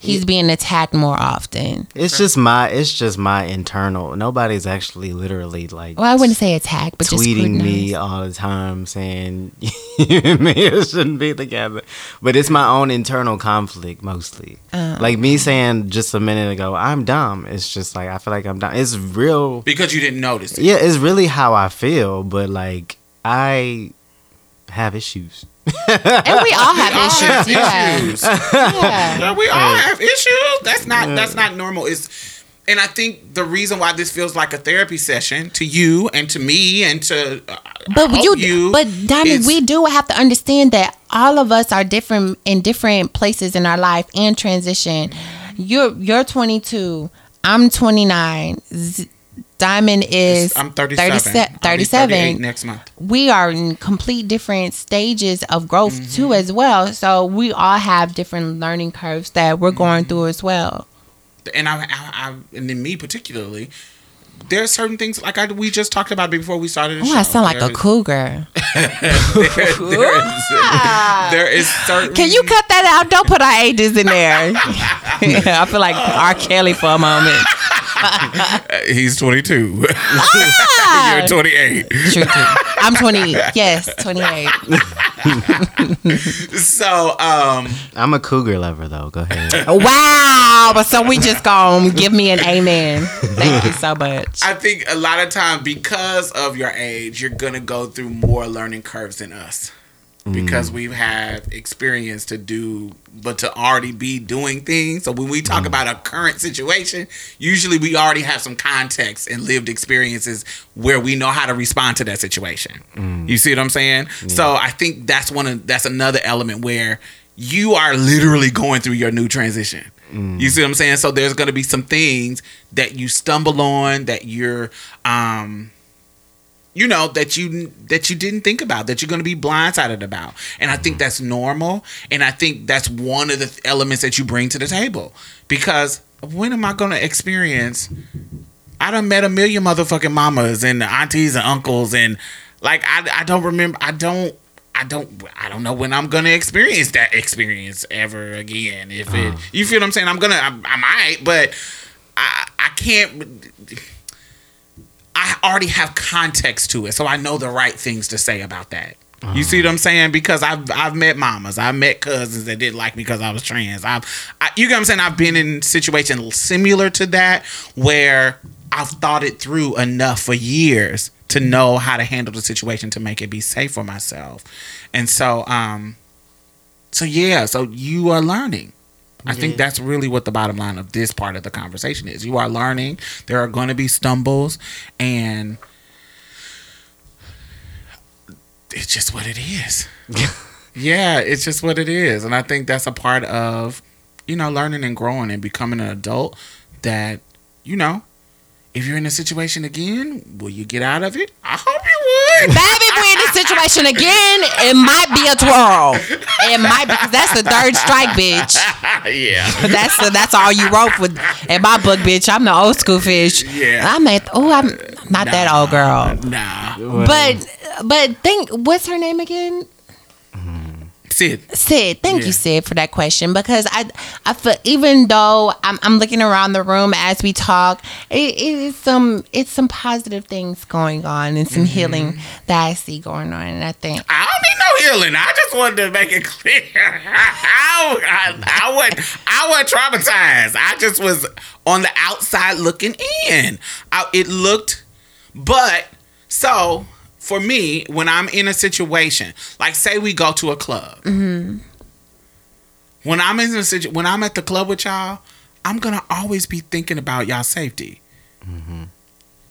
he's being attacked more often. It's just my it's just my internal. Nobody's actually literally like Well, I wouldn't say attack, but just tweeting me all the time saying (laughs) you and me shouldn't be together. But it's my own internal conflict mostly. Uh. like me saying just a minute ago, I'm dumb. It's just like I feel like I'm dumb. It's real Because you didn't notice it. Yeah, it's really how I feel, but like I have issues. And we all have all issues. have yeah. issues. yeah. Yeah, we all have issues. That's not that's not normal. Is and I think the reason why this feels like a therapy session to you and to me and to uh, I But hope you, you, but Diamond, we do have to understand that all of us are different in different places in our life and transition. You're you're 22. I'm 29. Z- Diamond is I'm 37. 37. I'll be 37. next month. we are in complete different stages of growth Mm-hmm. too as well. So we all have different learning curves that we're going through as well. and I, I, I and then me particularly, there are certain things like I we just talked about before we started. Oh. I sound like There a cougar. there, (laughs) there is, there is certain. Can you cut that out? Don't put our ages in there. (laughs) I feel like R. Kelly for a moment. (laughs) He's 22. (laughs) Ah! You're 28. True, true. I'm 20. (laughs) Yes, 28. So, um, I'm a cougar lover though. Go ahead. Wow. But so we just gonna give me an amen. Thank you so much. I think a lot of time because of your age, you're gonna go through more learning curves than us. Because mm. we've had experience to do, but to already be doing things. So when we talk mm. about a current situation, usually we already have some context and lived experiences where we know how to respond to that situation. Mm. You see what I'm saying? So I think that's one of that's another element where you are literally going through your new transition. You see what I'm saying? So there's going to be some things that you stumble on that you're um you know that you that you didn't think about that you're going to be blindsided about. And i think mm-hmm. that's normal. And i think that's one of the elements that you bring to the table. Because when am i going to experience i done met a million motherfucking mamas and aunties and uncles and like i, I don't remember i don't I don't I don't know when I'm gonna experience that experience ever again. If it uh-huh. you feel what I'm saying, I'm gonna I, I might, but I I can't I already have context to it, so I know the right things to say about that. You see what I'm saying? Because I've I've met mamas, I've met cousins that didn't like me because I was trans. I've, I, you get what I'm saying? I've been in situations similar to that where I've thought it through enough for years to know how to handle the situation to make it be safe for myself. And so, um, so yeah, so you are learning. I think that's really what the bottom line of this part of the conversation is. You are learning. There are going to be stumbles, and it's just what it is. (laughs) yeah, it's just what it is, and I think that's a part of you know learning and growing and becoming an adult. That you know, if you're in a situation again, will you get out of it? I hope you would. Baby, if we're in this situation again, it might be a twirl. It might be 'cause that's the third strike, bitch. (laughs) yeah. (laughs) That's the, that's all you wrote with in my book, bitch. I'm the old school fish. Yeah. I'm at oh, I'm not that old girl. Nah. But but think what's her name again? Sid. Sid, thank Yeah. you, Sid, for that question because I, I feel even though I'm, I'm looking around the room as we talk, it, it is some it's some positive things going on and Mm-hmm. some healing that I see going on, and I think I don't need no healing. I just wanted to make it clear. (laughs) I, I, I wasn't I wasn't traumatized. I just was on the outside looking in. I, it looked, but so for me, when I'm in a situation, like say we go to a club, mm-hmm. when I'm in a situ- when I'm at the club with y'all, I'm gonna always be thinking about y'all safety. Mm-hmm.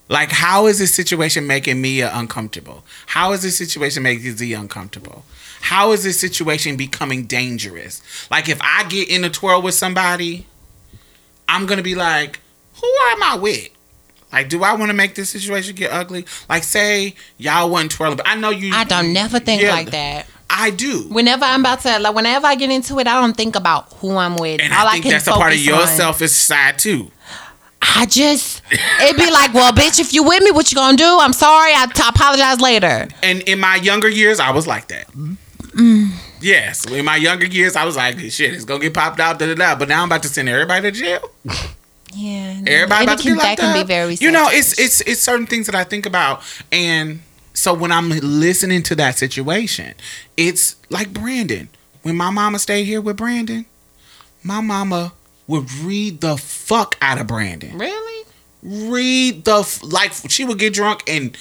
Like, how is this situation making me uncomfortable? How is this situation making Z uncomfortable? How is this situation becoming dangerous? Like, if I get in a twirl with somebody, I'm gonna be like, who am I with? Like, do I want to make this situation get ugly? Like, say y'all wasn't twirling, but I know you. I don't never think Yeah, like that. I do. Whenever I'm about to like, whenever I get into it, I don't think about who I'm with. And All I think can that's a part of your on- selfish side too. I just it'd be like, well, bitch, if you with me, what you gonna do? I'm sorry. I t- apologize later. And in my younger years, I was like that. Mm. Yes, in my younger years, I was like, shit, it's gonna get popped out, da da da. But now I'm about to send everybody to jail. (laughs) Yeah, Everybody about to can, be like that can be very. You know, it's it's it's certain things that I think about, and so when I'm listening to that situation, it's like Brandon. When my mama stayed here with Brandon, my mama would read the fuck out of Brandon. really. Read the f- like she would get drunk and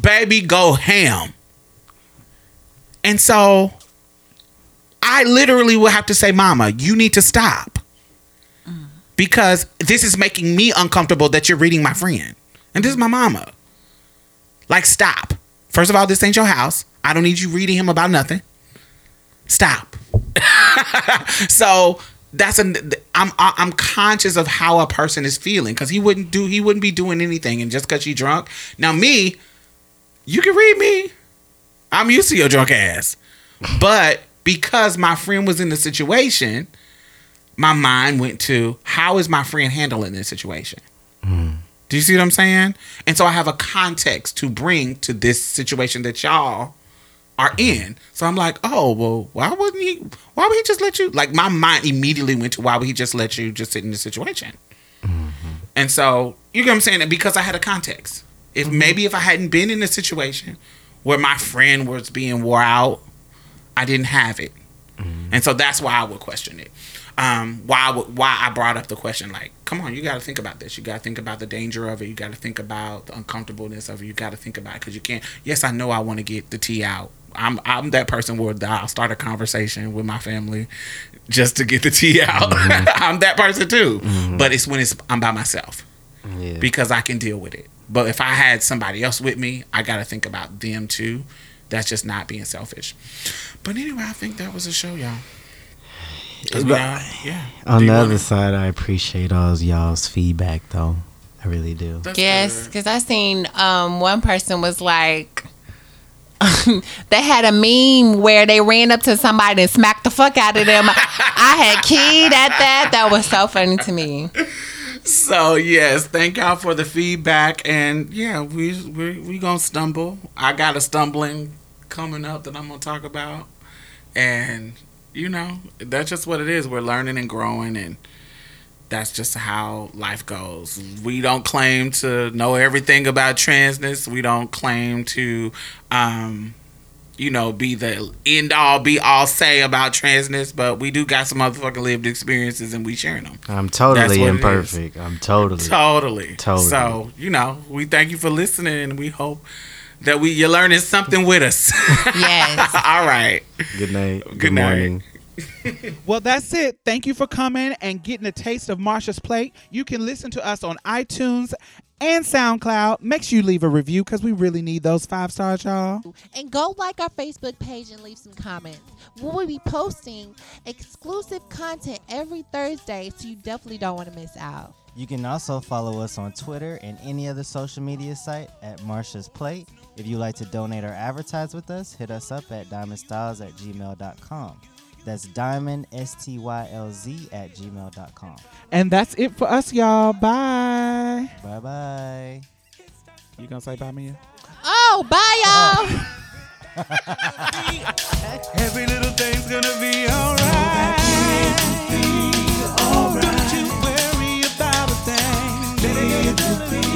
baby go ham. And so I literally would have to say, Mama, you need to stop. Because this is making me uncomfortable that you're reading my friend. And this is my mama. Like, stop. First of all, this ain't your house. I don't need you reading him about nothing. Stop. (laughs) so that's a I'm I'm conscious of how a person is feeling because he wouldn't do he wouldn't be doing anything and just because she drunk. Now me, you can read me. I'm used to your drunk ass, but because my friend was in the situation, my mind went to how is my friend handling this situation. Do you see what I'm saying? And so I have a context to bring to this situation that y'all are in. So I'm like, oh well, why wouldn't he? Why would he just let you? Like my mind immediately went to why would he just let you just sit in the situation? And so you get what I'm saying? And because I had a context. If mm-hmm. maybe if I hadn't been in a situation where my friend was being wore out, I didn't have it. Mm-hmm. And so that's why I would question it. Um, why I why I brought up the question like, come on, you got to think about this. You got to think about the danger of it. You got to think about the uncomfortableness of it. You got to think about it because you can't. Yes, I know I want to get the tea out. I'm I'm that person where I'll start a conversation with my family just to get the tea (laughs) out. I'm that person too. But it's when it's I'm by myself Yeah. because I can deal with it. But if I had somebody else with me, I got to think about them too. That's just not being selfish. But anyway, I think that was a show, y'all. 'Cause yeah. On the wanna- other side, I appreciate all y'all's feedback, though. I really do. That's Yes, because I seen um one person was like. (laughs) they had a meme where they ran up to somebody and smacked the fuck out of them. I had keyed at that. That was so funny to me. So yes, thank y'all for the feedback, and yeah, we we we gonna stumble. I got a stumbling coming up that I'm gonna talk about, and you know that's just what it is. We're learning and growing, and that's just how life goes. We don't claim to know everything about transness. We don't claim to, um, you know, be the end all, be all say about transness. But we do got some motherfucking lived experiences, and we sharing them. I'm totally imperfect. I'm totally. Totally. Totally. So you know, we thank you for listening, and we hope that we you're learning something with us. (laughs) Yes. (laughs) all right. Good night. Good, Good night. morning. (laughs) Well, that's it. Thank you for coming and getting a taste of Marsha's plate. You can listen to us on iTunes and SoundCloud. Make sure you leave a review because we really need those five stars, y'all. and go like our Facebook page and leave some comments. We will be posting exclusive content every Thursday, so you definitely don't want to miss out. You can also follow us on Twitter and any other social media site at Marsha's Plate. If you'd like to donate or advertise with us, hit us up at diamondstylz at gmail.com. That's diamond, S T Y L Z, at gmail.com. And that's it for us, y'all. Bye. Bye bye. You gonna say bye, Mia? Oh, bye, y'all. (laughs) Every little thing's gonna be alright. Don't you worry about a thing. Baby,